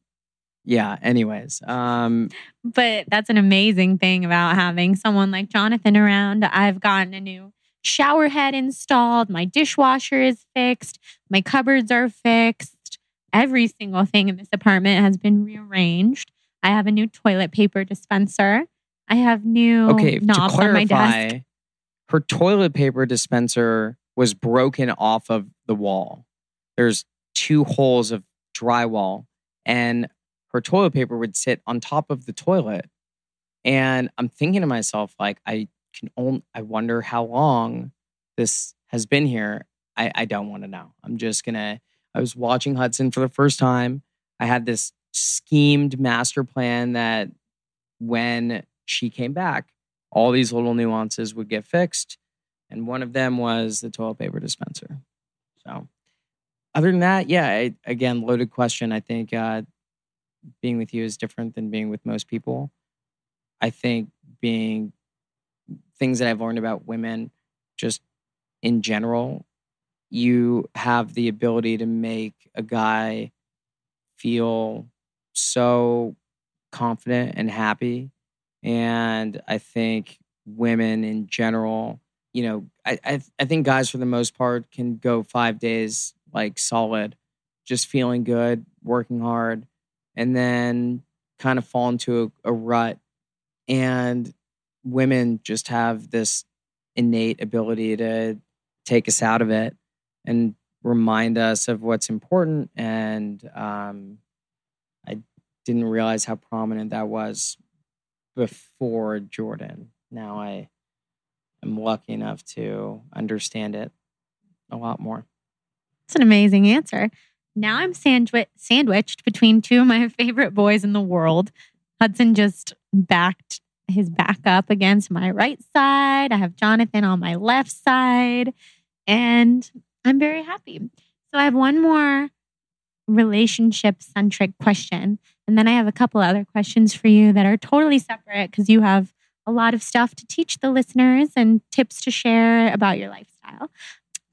yeah, anyways. Um, But that's an amazing thing about having someone like Jonathan around. I've gotten a new shower head installed. My dishwasher is fixed. My cupboards are fixed. Every single thing in this apartment has been rearranged. I have a new toilet paper dispenser. I have new okay, to knobs on my desk. clarify, her toilet paper dispenser was broken off of the wall. There's two holes of drywall, and her toilet paper would sit on top of the toilet. And I'm thinking to myself, like, I can only, I wonder how long this has been here. I, I don't want to know. I'm just gonna, I was watching Hudson for the first time. I had this schemed master plan that when she came back, all these little nuances would get fixed. And one of them was the toilet paper dispenser. So, other than that, yeah, I, again, loaded question. I think uh, being with you is different than being with most people. I think being things that I've learned about women, just in general, you have the ability to make a guy feel so confident and happy. And I think women in general, you know, I, I I think guys for the most part can go five days like solid, just feeling good, working hard, and then kind of fall into a, a rut. And women just have this innate ability to take us out of it and remind us of what's important. And um, I didn't realize how prominent that was before Jordan. Now I am lucky enough to understand it a lot more. It's an amazing answer. Now I'm sandwich- sandwiched between two of my favorite boys in the world. Hudson just backed his back up against my right side. I have Jonathan on my left side, and I'm very happy. So I have one more relationship centric question. And then I have a couple other questions for you that are totally separate because you have a lot of stuff to teach the listeners and tips to share about your lifestyle.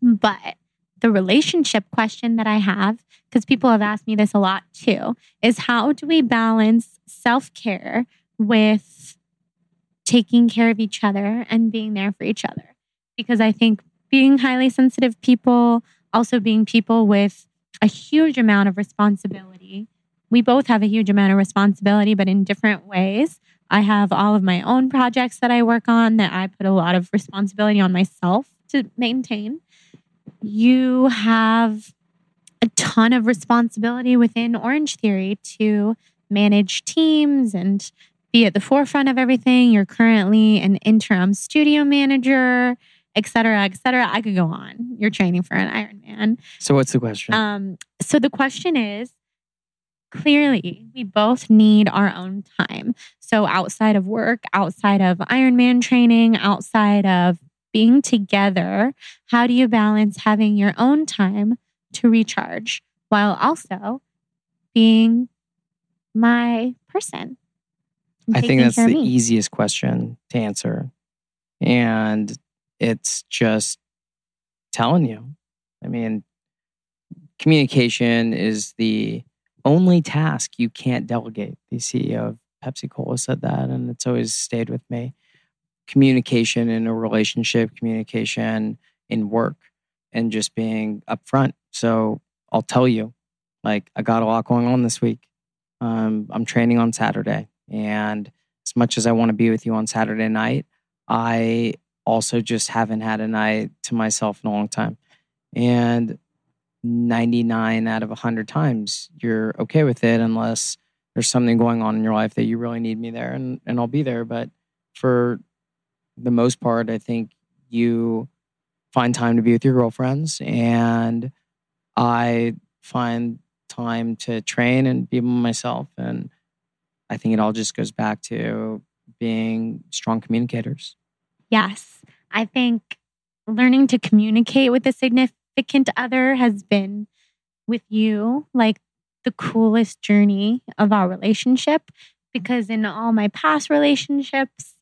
But the relationship question that I have, because people have asked me this a lot too, is how do we balance self care with taking care of each other and being there for each other? Because I think being highly sensitive people, also being people with a huge amount of responsibility. We both have a huge amount of responsibility, but in different ways. I have all of my own projects that I work on that I put a lot of responsibility on myself to maintain. You have a ton of responsibility within Orange Theory to manage teams and be at the forefront of everything. You're currently an interim studio manager, et cetera, et cetera. I could go on. You're training for an Ironman. So, what's the question? Um, so the question is clearly we both need our own time. So outside of work, outside of Ironman training, outside of being together, how do you balance having your own time to recharge while also being my person? I think that's the easiest question to answer. And it's just telling you. I mean, communication is the only task you can't delegate. The CEO of Pepsi Cola said that, and it's always stayed with me. Communication in a relationship, communication in work, and just being upfront. So I'll tell you, like, I got a lot going on this week. Um, I'm training on Saturday. And as much as I want to be with you on Saturday night, I also just haven't had a night to myself in a long time. And 99 out of 100 times, you're okay with it unless there's something going on in your life that you really need me there and, and I'll be there. But for the most part, I think you find time to be with your girlfriends and I find time to train and be myself. And I think it all just goes back to being strong communicators. Yes. I think learning to communicate with a significant other has been with you like the coolest journey of our relationship because in all my past relationships,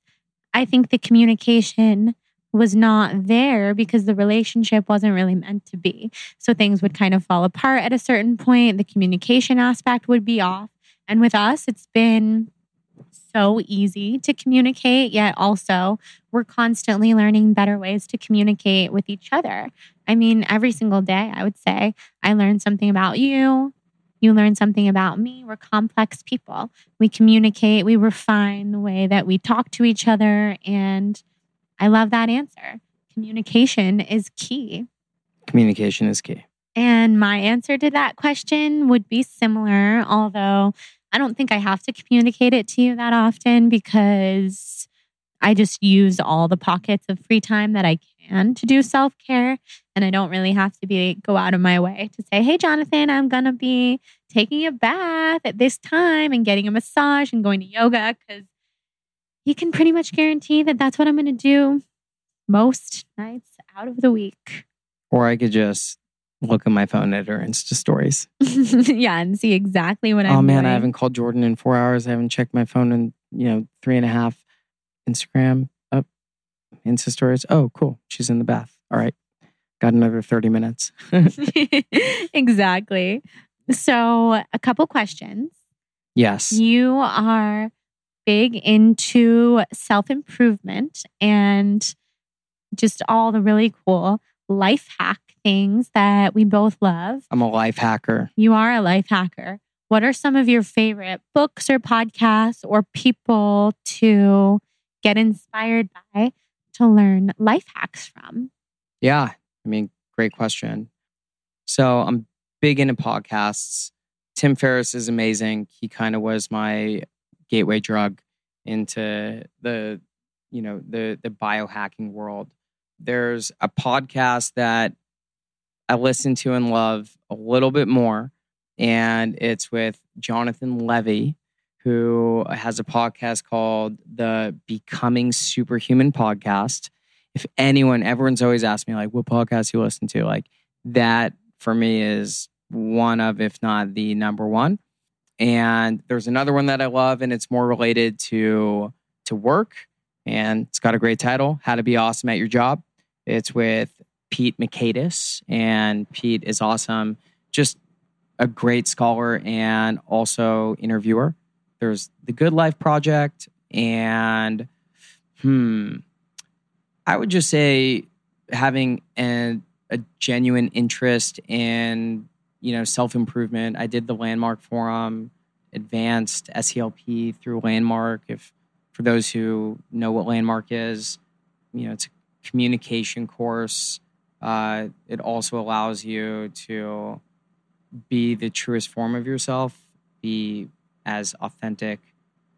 I think the communication was not there because the relationship wasn't really meant to be. So things would kind of fall apart at a certain point. The communication aspect would be off. And with us, it's been so easy to communicate, yet also we're constantly learning better ways to communicate with each other. I mean, every single day, I would say, I learn something about you. You learn something about me. We're complex people. We communicate, we refine the way that we talk to each other. And I love that answer. Communication is key. Communication is key. And my answer to that question would be similar, although I don't think I have to communicate it to you that often because I just use all the pockets of free time that I can to do self care. And I don't really have to be go out of my way to say, hey, Jonathan, I'm going to be taking a bath at this time and getting a massage and going to yoga because you can pretty much guarantee that that's what I'm going to do most nights out of the week. Or I could just look at my phone at her Insta stories. yeah, and see exactly what oh, I'm. Oh man, doing. I haven't called Jordan in four hours. I haven't checked my phone in you know three and a half. Instagram up, Insta stories. Oh, cool. She's in the bath. All right, got another thirty minutes. exactly. So, a couple questions. Yes. You are big into self improvement and just all the really cool life hack things that we both love. I'm a life hacker. You are a life hacker. What are some of your favorite books or podcasts or people to get inspired by to learn life hacks from? Yeah, I mean, great question. So I'm big into podcasts. Tim Ferriss is amazing. He kind of was my gateway drug into the, you know, the the biohacking world. There's a podcast that I listen to and love a little bit more. And it's with Jonathan Levi, who has a podcast called the Becoming Superhuman Podcast. If anyone, everyone's always asked me, like, what podcast you listen to? Like, that for me is one of, if not the number one. And there's another one that I love, and it's more related to to work. and it's got a great title How to Be Awesome at Your Job. It's with Pete Mockaitis, and Pete is awesome. Just a great scholar and also interviewer. There's the Good Life Project, and hmm, I would just say having an, a genuine interest in you know self improvement. I did the Landmark Forum, advanced SELP through Landmark. If for those who know what Landmark is, you know it's a communication course. Uh, it also allows you to be the truest form of yourself, be as authentic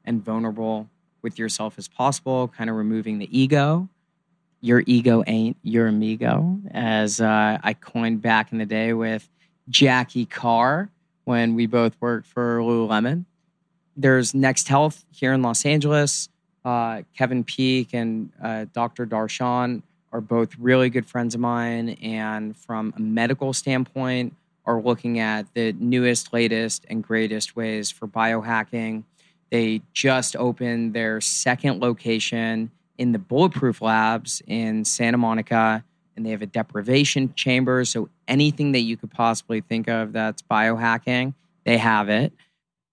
and vulnerable with yourself as possible, kind of removing the ego. Your ego ain't your amigo, as uh, I coined back in the day with Jackie Carr when we both worked for Lululemon. There's Next Health here in Los Angeles. Uh, Kevin Peake and uh, Dr. Darshan are both really good friends of mine. And from a medical standpoint, are looking at the newest, latest, and greatest ways for biohacking. They just opened their second location in the Bulletproof Labs in Santa Monica, and they have a deprivation chamber. So anything that you could possibly think of that's biohacking, they have it.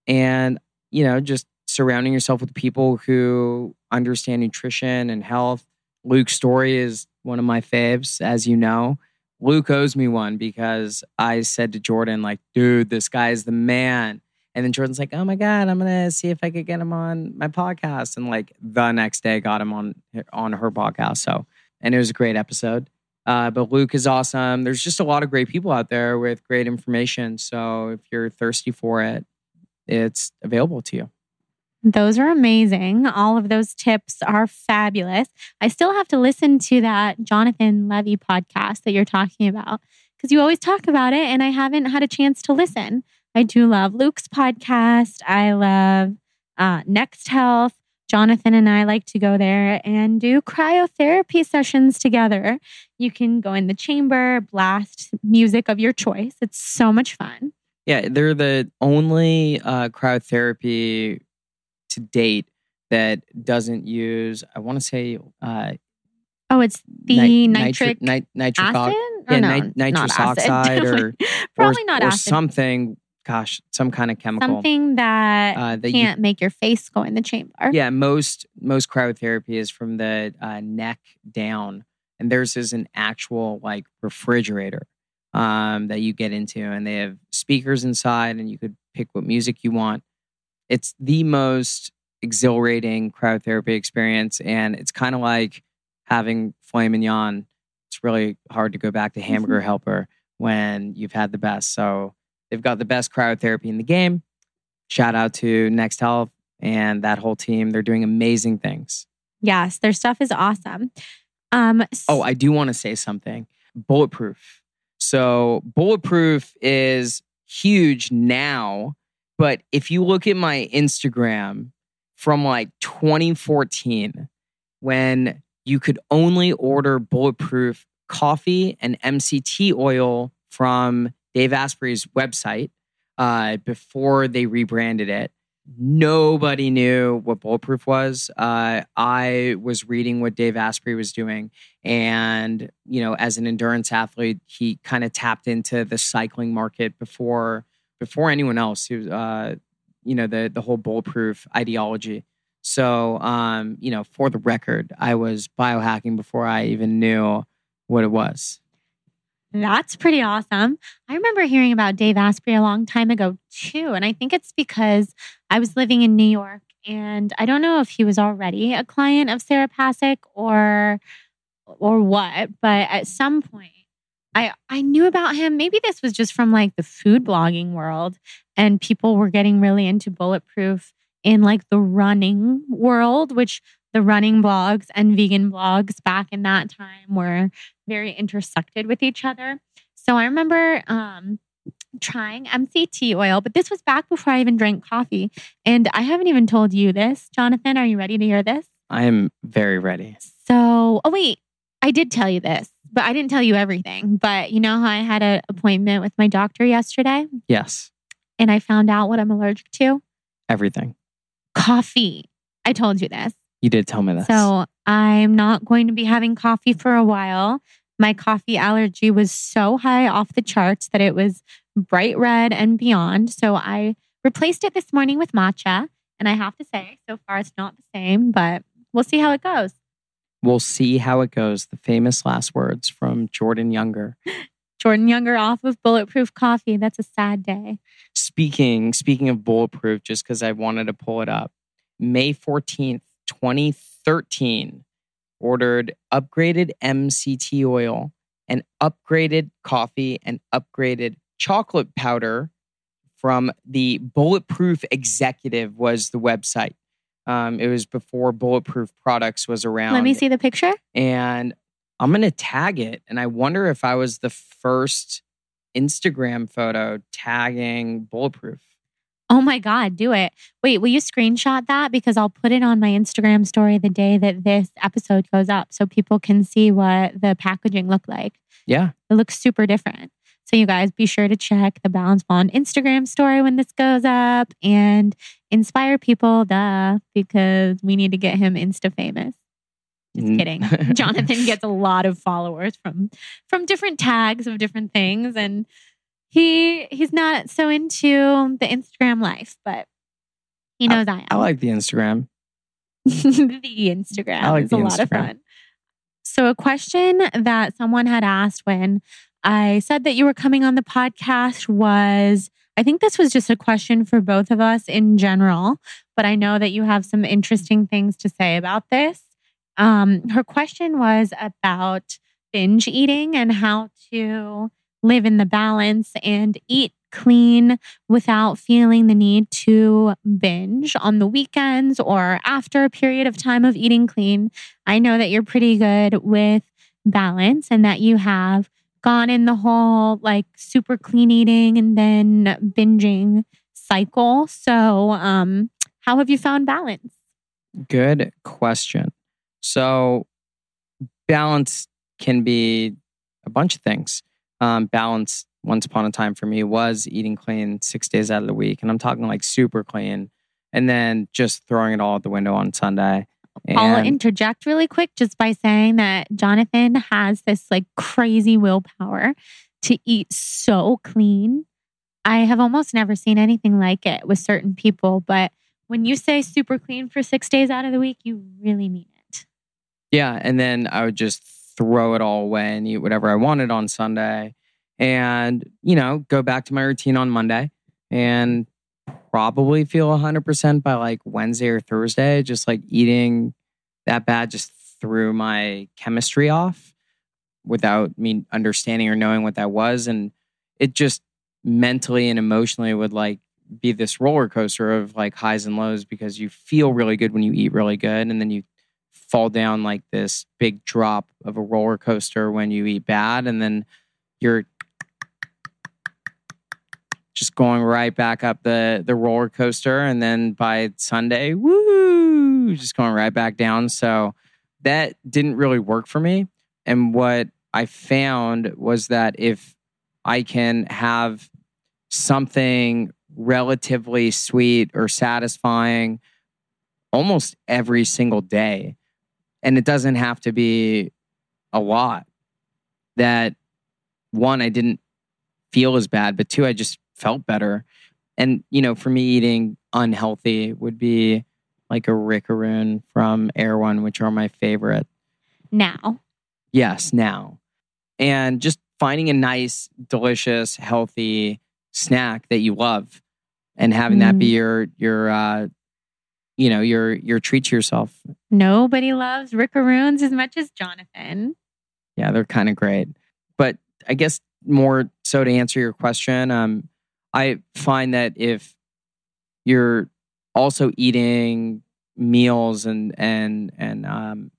And, you know, just surrounding yourself with people who understand nutrition and health. Luke's Storey is one of my faves, as you know. Luke owes me one because I said to Jordan, like, dude, this guy is the man. And then Jordan's like, oh my God, I'm gonna see if I could get him on my podcast. And like the next day got him on on her podcast. So and it was a great episode. Uh, but Luke is awesome. There's just a lot of great people out there with great information. So if you're thirsty for it, it's available to you. Those are amazing. All of those tips are fabulous. I still have to listen to that Jonathan Levi podcast that you're talking about because you always talk about it and I haven't had a chance to listen. I do love Luke's podcast. I love uh, Next Health. Jonathan and I like to go there and do cryotherapy sessions together. You can go in the chamber, blast music of your choice. It's so much fun. Yeah, they're the only uh, cryotherapy to date that doesn't use, I want to say, uh, oh, it's the nitric, nitric, nitric acid? yeah, no, nit- nitrous oxide or probably or, not or acid. something. Gosh, some kind of chemical. Something that, uh, that can't make your face go in the chamber. Yeah, most most cryotherapy is from the uh, neck down, and theirs is an actual like refrigerator um, that you get into, and they have speakers inside, and you could pick what music you want. It's the most exhilarating cryotherapy experience, and it's kind of like having filet mignon. It's really hard to go back to Hamburger Helper when you've had the best. So they've got the best cryotherapy in the game. Shout out to Next Health and that whole team. They're doing amazing things. Yes, their stuff is awesome. Um, Oh, I do want to say something. Bulletproof. So, Bulletproof is huge now, but if you look at my Instagram from like 2014, when you could only order Bulletproof coffee and MCT oil from Dave Asprey's website uh, before they rebranded it. Nobody knew what Bulletproof was. Uh, I was reading what Dave Asprey was doing, and you know, as an endurance athlete, he kind of tapped into the cycling market before before anyone else. Was, uh, you know, the the whole Bulletproof ideology. So, um, you know, for the record, I was biohacking before I even knew what it was. That's pretty awesome. I remember hearing about Dave Asprey a long time ago too. And I think it's because I was living in New York and I don't know if he was already a client of Sarah Pasick or or what, but at some point I I knew about him. Maybe this was just from like the food blogging world and people were getting really into bulletproof in like the running world, which the running blogs and vegan blogs back in that time were very intersected with each other. So I remember um, trying MCT oil, but this was back before I even drank coffee. And I haven't even told you this. Jonathan, are you ready to hear this? I am very ready. So, oh, wait, I did tell you this, but I didn't tell you everything. But you know how I had an appointment with my doctor yesterday Yes, and I found out what I'm allergic to? everything. Coffee. I told you this. You did tell me this. So I'm not going to be having coffee for a while. My coffee allergy was so high off the charts that it was bright red and beyond. So I replaced it this morning with matcha. And I have to say, so far it's not the same, but we'll see how it goes. We'll see how it goes. The famous last words from Jordan Younger. Jordan Younger off of bulletproof coffee. That's a sad day. Speaking speaking of bulletproof, just because I wanted to pull it up, May 14th, 2013, ordered upgraded MCT oil and upgraded coffee and upgraded chocolate powder from the Bulletproof Executive was the website. Um, it was before Bulletproof Products was around. Let me see the picture. and I'm going to tag it. And I wonder if I was the first Instagram photo tagging Bulletproof. Oh my God, do it. Wait, will you screenshot that? Because I'll put it on my Instagram story the day that this episode goes up so people can see what the packaging looked like. Yeah. It looks super different. So, you guys be sure to check the Balanced Blonde Instagram story when this goes up and inspire people, duh, because we need to get him Insta famous. Just Mm. kidding. Jonathan gets a lot of followers from from different tags of different things, and he he's not so into the Instagram life, but he knows I, am. I like the Instagram. the Instagram I like is the a lot of fun. So, a question that someone had asked when I said that you were coming on the podcast was I think this was just a question for both of us in general, but I know that you have some interesting things to say about this. Um, her question was about binge eating and how to live in the balance and eat clean without feeling the need to binge on the weekends or after a period of time of eating clean. I know that you're pretty good with balance and that you have gone in the whole like super clean eating and then binging cycle. So, um, how have you found balance? Good question. So, balance can be a bunch of things. Um, balance, once upon a time for me, was eating clean six days out of the week. And I'm talking like super clean. And then just throwing it all out the window on Sunday. I'll interject really quick just by saying that Jonathan has this like crazy willpower to eat so clean. I have almost never seen anything like it with certain people, but when you say super clean for six days out of the week, you really mean it. Yeah. And then I would just throw it all away and eat whatever I wanted on Sunday and, you know, go back to my routine on Monday and probably feel 100% by like Wednesday or Thursday. Just like eating that bad just threw my chemistry off without me understanding or knowing what that was. And it just mentally and emotionally would like be this roller coaster of like highs and lows because you feel really good when you eat really good and then you fall down like this big drop of a roller coaster when you eat bad and then you're just going right back up the the roller coaster. And then by Sunday woo just going right back down. So that didn't really work for me. And what I found was that if I can have something relatively sweet or satisfying almost every single day and it doesn't have to be a lot that one i didn't feel as bad but two i just felt better. And you know for me eating unhealthy would be like a rickaroon from Erewhon which are my favorite. Now, yes now. And just finding a nice delicious healthy snack that you love and having that be your your uh you know your your treat to yourself. Nobody loves rickaroons as much as Jonathan. Yeah, they're kind of great. But I guess more so to answer your question, um, I find that if you're also eating meals and and and um,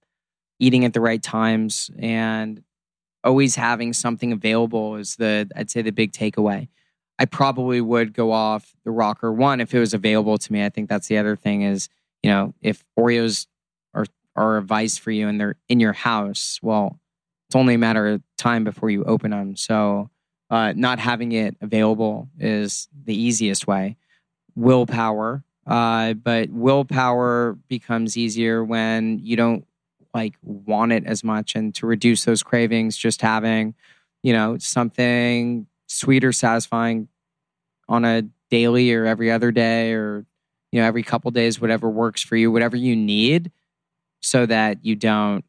eating at the right times and always having something available is the I'd say the big takeaway. I probably would go off the rocker one if it was available to me. I think that's the other thing is, you know, if Oreos are are a vice for you and they're in your house, well, it's only a matter of time before you open them. So, uh, not having it available is the easiest way. Willpower Uh, but willpower becomes easier when you don't like want it as much. And to reduce those cravings, just having, you know, something sweet or satisfying on a daily or every other day or, you know, every couple days, whatever works for you, whatever you need, so that you don't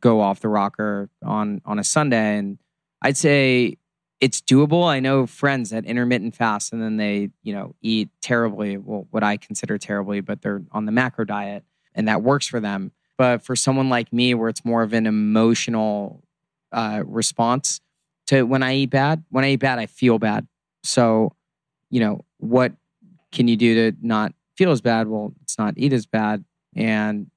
go off the rocker on on a Sunday. And I'd say it's doable. I know friends that intermittent fast and then they, you know, eat terribly, well, what I consider terribly, but they're on the macro diet and that works for them. But for someone like me, where it's more of an emotional uh, response to when I eat bad, when I eat bad, I feel bad. So, you know, what can you do to not feel as bad? Well, it's not eat as bad. And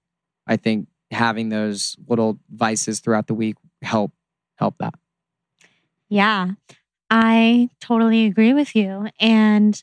I think having those little vices throughout the week help help that. Yeah, I totally agree with you. And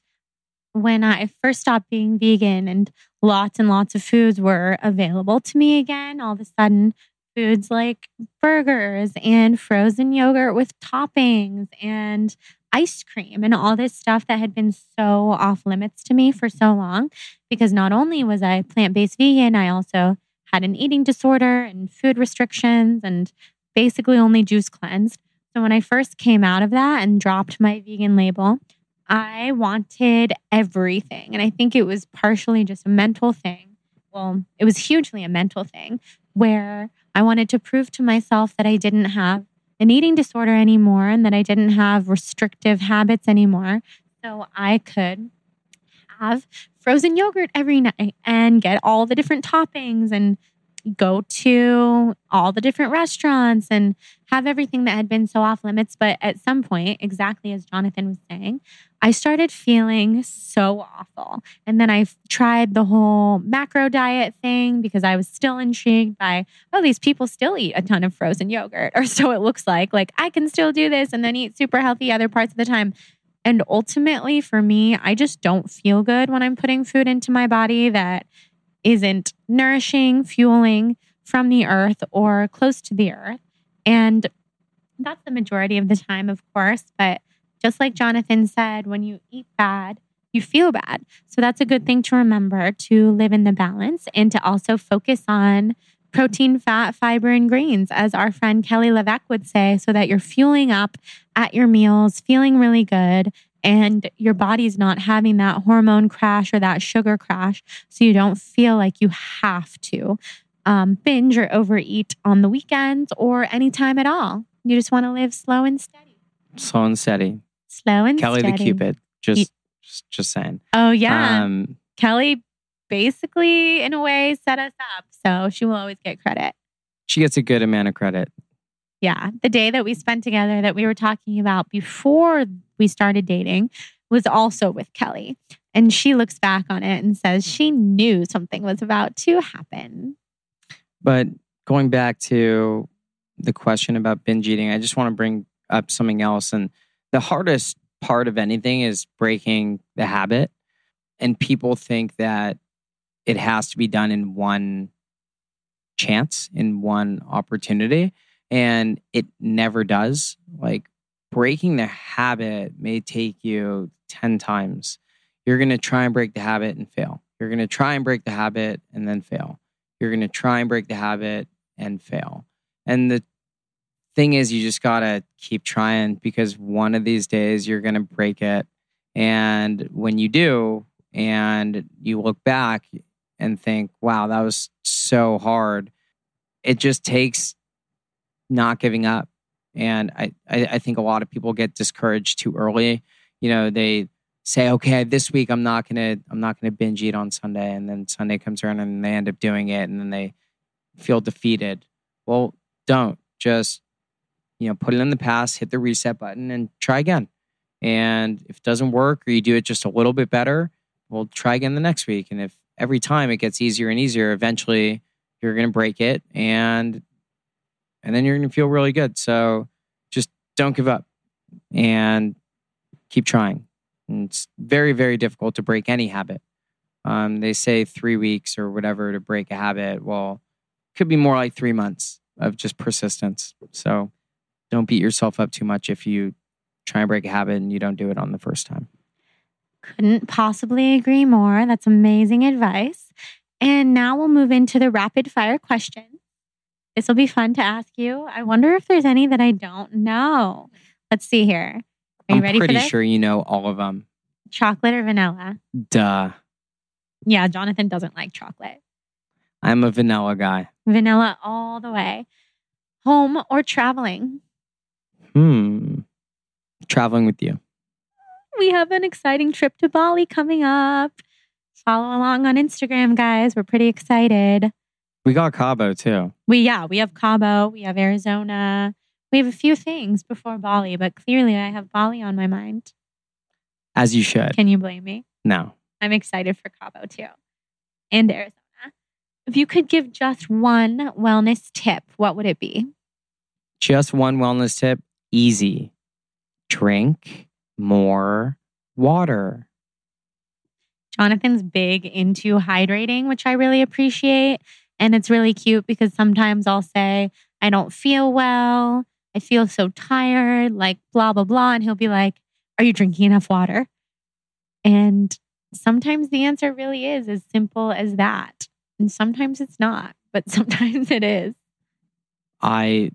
when I first stopped being vegan and lots and lots of foods were available to me again, all of a sudden, foods like burgers and frozen yogurt with toppings and ice cream and all this stuff that had been so off limits to me for so long. Because not only was I plant based vegan, I also had an eating disorder and food restrictions and basically only juice cleansed. So when I first came out of that and dropped my vegan label, I wanted everything. And I think it was partially just a mental thing. Well, it was hugely a mental thing where I wanted to prove to myself that I didn't have an eating disorder anymore and that I didn't have restrictive habits anymore. So I could have frozen yogurt every night and get all the different toppings and go to all the different restaurants and have everything that had been so off limits. But at some point, exactly as Jonathan was saying, I started feeling so awful. And then I tried the whole macro diet thing because I was still intrigued by, oh, these people still eat a ton of frozen yogurt, or so it looks like. Like I can still do this and then eat super healthy other parts of the time. And ultimately, for me, I just don't feel good when I'm putting food into my body that isn't nourishing, fueling from the earth or close to the earth. And that's the majority of the time, of course. But just like Jonathan said, when you eat bad, you feel bad. So that's a good thing to remember to live in the balance and to also focus on protein, fat, fiber, and greens, as our friend Kelly LeVeque would say, so that you're fueling up at your meals, feeling really good, and your body's not having that hormone crash or that sugar crash. So you don't feel like you have to um, binge or overeat on the weekends or any time at all. You just want to live slow and steady. Slow and steady. Slow and Kelly steady. the Cupid. Just, just, just saying. Oh, yeah. Um, Kelly basically, in a way, set us up. So she will always get credit. she gets a good amount of credit. Yeah. The day that we spent together that we were talking about before we started dating was also with Kelly. And she looks back on it and says she knew something was about to happen. But going back to the question about binge eating, I just want to bring up something else. And the hardest part of anything is breaking the habit. And people think that it has to be done in one chance, in one opportunity. And it never does. Like breaking the habit may take you 10 times. You're going to try and break the habit and fail. You're going to try and break the habit and then fail. You're going to try and break the habit and fail. And the thing is, you just got to keep trying because one of these days you're going to break it. And when you do, and you look back and think, wow, that was so hard, it just takes not giving up. And I, I, I think a lot of people get discouraged too early. You know, they say, okay, this week I'm not gonna I'm not gonna binge eat on Sunday, and then Sunday comes around and they end up doing it, and then they feel defeated. Well, don't just you know put it in the past, hit the reset button, and try again. And if it doesn't work, or you do it just a little bit better, we'll try again the next week. And if every time it gets easier and easier, eventually you're gonna break it, and and then you're gonna feel really good. So just don't give up and keep trying. And it's very, very difficult to break any habit. Um, they say three weeks or whatever to break a habit. Well, could be more like three months of just persistence. So don't beat yourself up too much if you try and break a habit and you don't do it on the first time. Couldn't possibly agree more. That's amazing advice. And now we'll move into the rapid fire questions. This will be fun to ask you. I wonder if there's any that I don't know. Let's see here. Are you I'm ready pretty sure you know all of them. Chocolate or vanilla? Duh. Yeah, Jonathan doesn't like chocolate. I'm a vanilla guy. Vanilla all the way. Home or traveling? Hmm. Traveling with you. We have an exciting trip to Bali coming up. Follow along on Instagram, guys. We're pretty excited. We got Cabo too. We yeah, we have Cabo, we have Arizona. We have a few things before Bali, but clearly I have Bali on my mind. As you should. Can you blame me? no. I'm excited for Cabo too. And Arizona. If you could give just one wellness tip, what would it be? Just one wellness tip. Easy. Drink more water. Jonathan's big into hydrating, which I really appreciate. And it's really cute because sometimes I'll say, I don't feel well. I feel so tired, like blah, blah, blah. And he'll be like, Are you drinking enough water? And sometimes the answer really is as simple as that. And sometimes it's not, but sometimes it is. I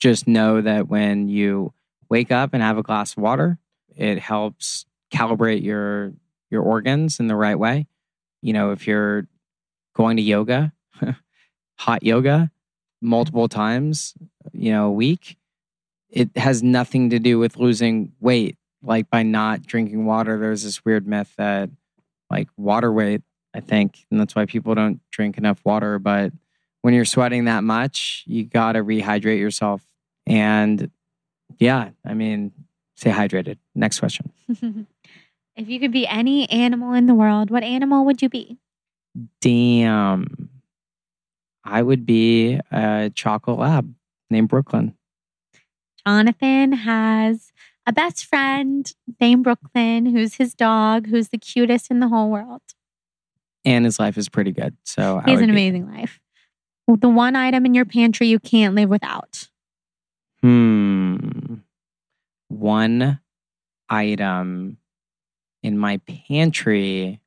just know that when you wake up and have a glass of water, it helps calibrate your your organs in the right way. You know, if you're going to yoga, hot yoga multiple times, you know, a week, it has nothing to do with losing weight. Like by not drinking water, there's this weird myth that like water weight, I think, and that's why people don't drink enough water, but when you're sweating that much, you got to rehydrate yourself. And yeah, I mean, stay hydrated. Next question. if you could be any animal in the world, what animal would you be? Damn. I would be a chocolate lab named Brooklyn. Jonathan has a best friend named Brooklyn, who's his dog, who's the cutest in the whole world. And his life is pretty good. So He has an be- amazing life. The one item in your pantry you can't live without. Hmm. One item in my pantry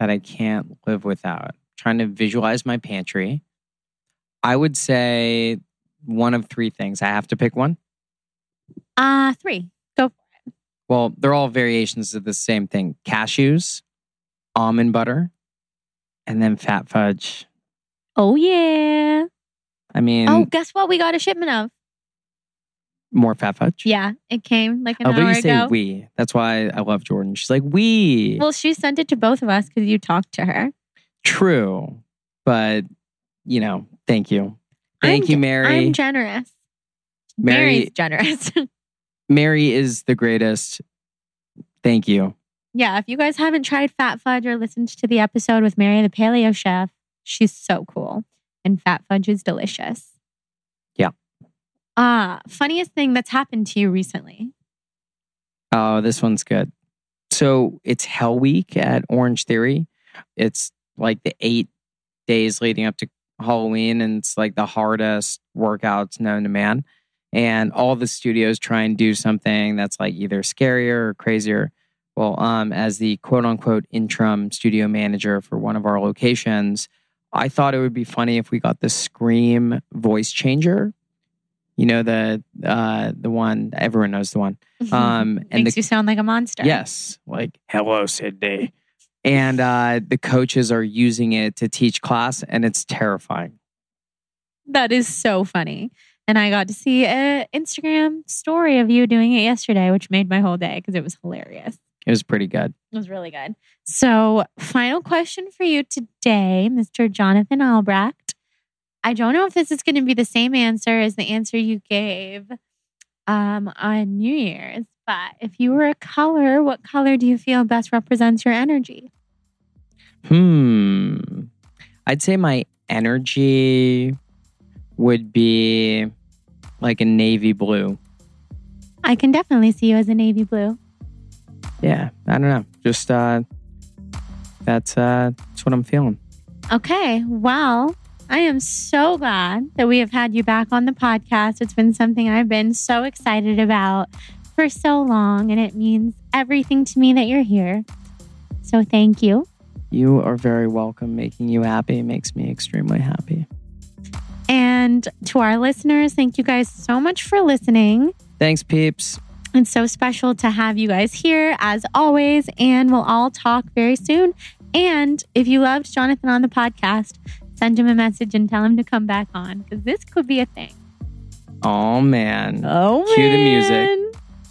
that I can't live without. Trying to visualize my pantry. I would say one of three things. I have to pick one. Uh, three. Go. for it. Well, they're all variations of the same thing cashews, almond butter, and then fat fudge. Oh, yeah. I mean, oh, guess what? We got a shipment of. More fat fudge. Yeah, it came like an oh, Although hour you say ago. we, that's why I love Jordan. She's like, we. Well, she sent it to both of us because you talked to her. True. But, you know, thank you. Thank I'm you, Mary. I'm generous. Mary- Mary's generous. Mary is the greatest. Thank you. yeah, if you guys haven't tried Fat Fudge or listened to the episode with Mary, the paleo chef, she's so cool. And Fat Fudge is delicious. Ah, funniest thing that's happened to you recently. Oh, this one's good. So it's Hell Week at Orange Theory. It's like the eight days leading up to Halloween, and it's like the hardest workouts known to man. And all the studios try and do something that's like either scarier or crazier. Well, um, as the quote unquote interim studio manager for one of our locations, I thought it would be funny if we got the Scream voice changer. You know the uh, the one everyone knows the one. Um, and Makes the- you sound like a monster. Yes, like hello, Sydney. and uh, the coaches are using it to teach class, and it's terrifying. That is so funny. And I got to see an Instagram story of you doing it yesterday, which made my whole day because it was hilarious. It was pretty good. It was really good. So, final question for you today, Mr. Jonathan Albrecht. I don't know if this is going to be the same answer as the answer you gave um, on New Year's, but if you were a color, what color do you feel best represents your energy? Hmm. I'd say my energy would be like a navy blue. I can definitely see you as a navy blue. Yeah, I don't know. Just uh, that's uh, that's what I'm feeling. Okay. Well, I am so glad that we have had you back on the podcast. It's been something I've been so excited about. for so long, and it means everything to me that you're here. So thank you. You are very welcome. Making you happy makes me extremely happy. And to our listeners, thank you guys so much for listening. Thanks, peeps. It's so special to have you guys here as always, and we'll all talk very soon. And if you loved Jonathan on the podcast, send him a message and tell him to come back on because this could be a thing. Oh, man. Oh, Cue the music.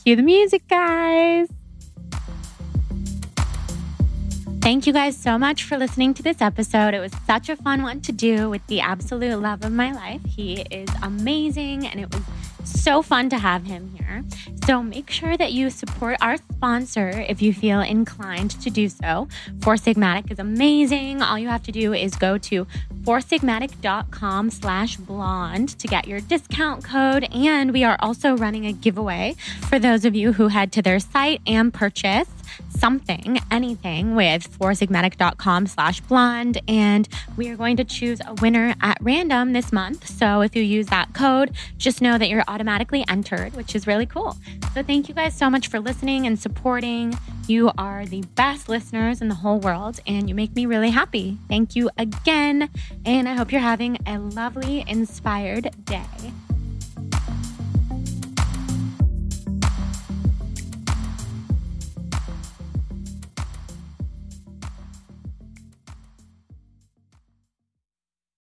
Cue the music, guys. Thank you guys so much for listening to this episode. It was such a fun one to do with the absolute love of my life. He is amazing and it was so fun to have him here. So make sure that you support our sponsor if you feel inclined to do so. Four Sigmatic is amazing. All you have to do is go to foursigmatic.com slash blonde to get your discount code. And we are also running a giveaway for those of you who head to their site and purchase something, anything with foursigmatic.com slash blonde. And we are going to choose a winner at random this month. So if you use that code, just know that you're automatically entered, which is really cool. So thank you guys so much for listening and supporting. You are the best listeners in the whole world, and you make me really happy. Thank you again. And I hope you're having a lovely, inspired day.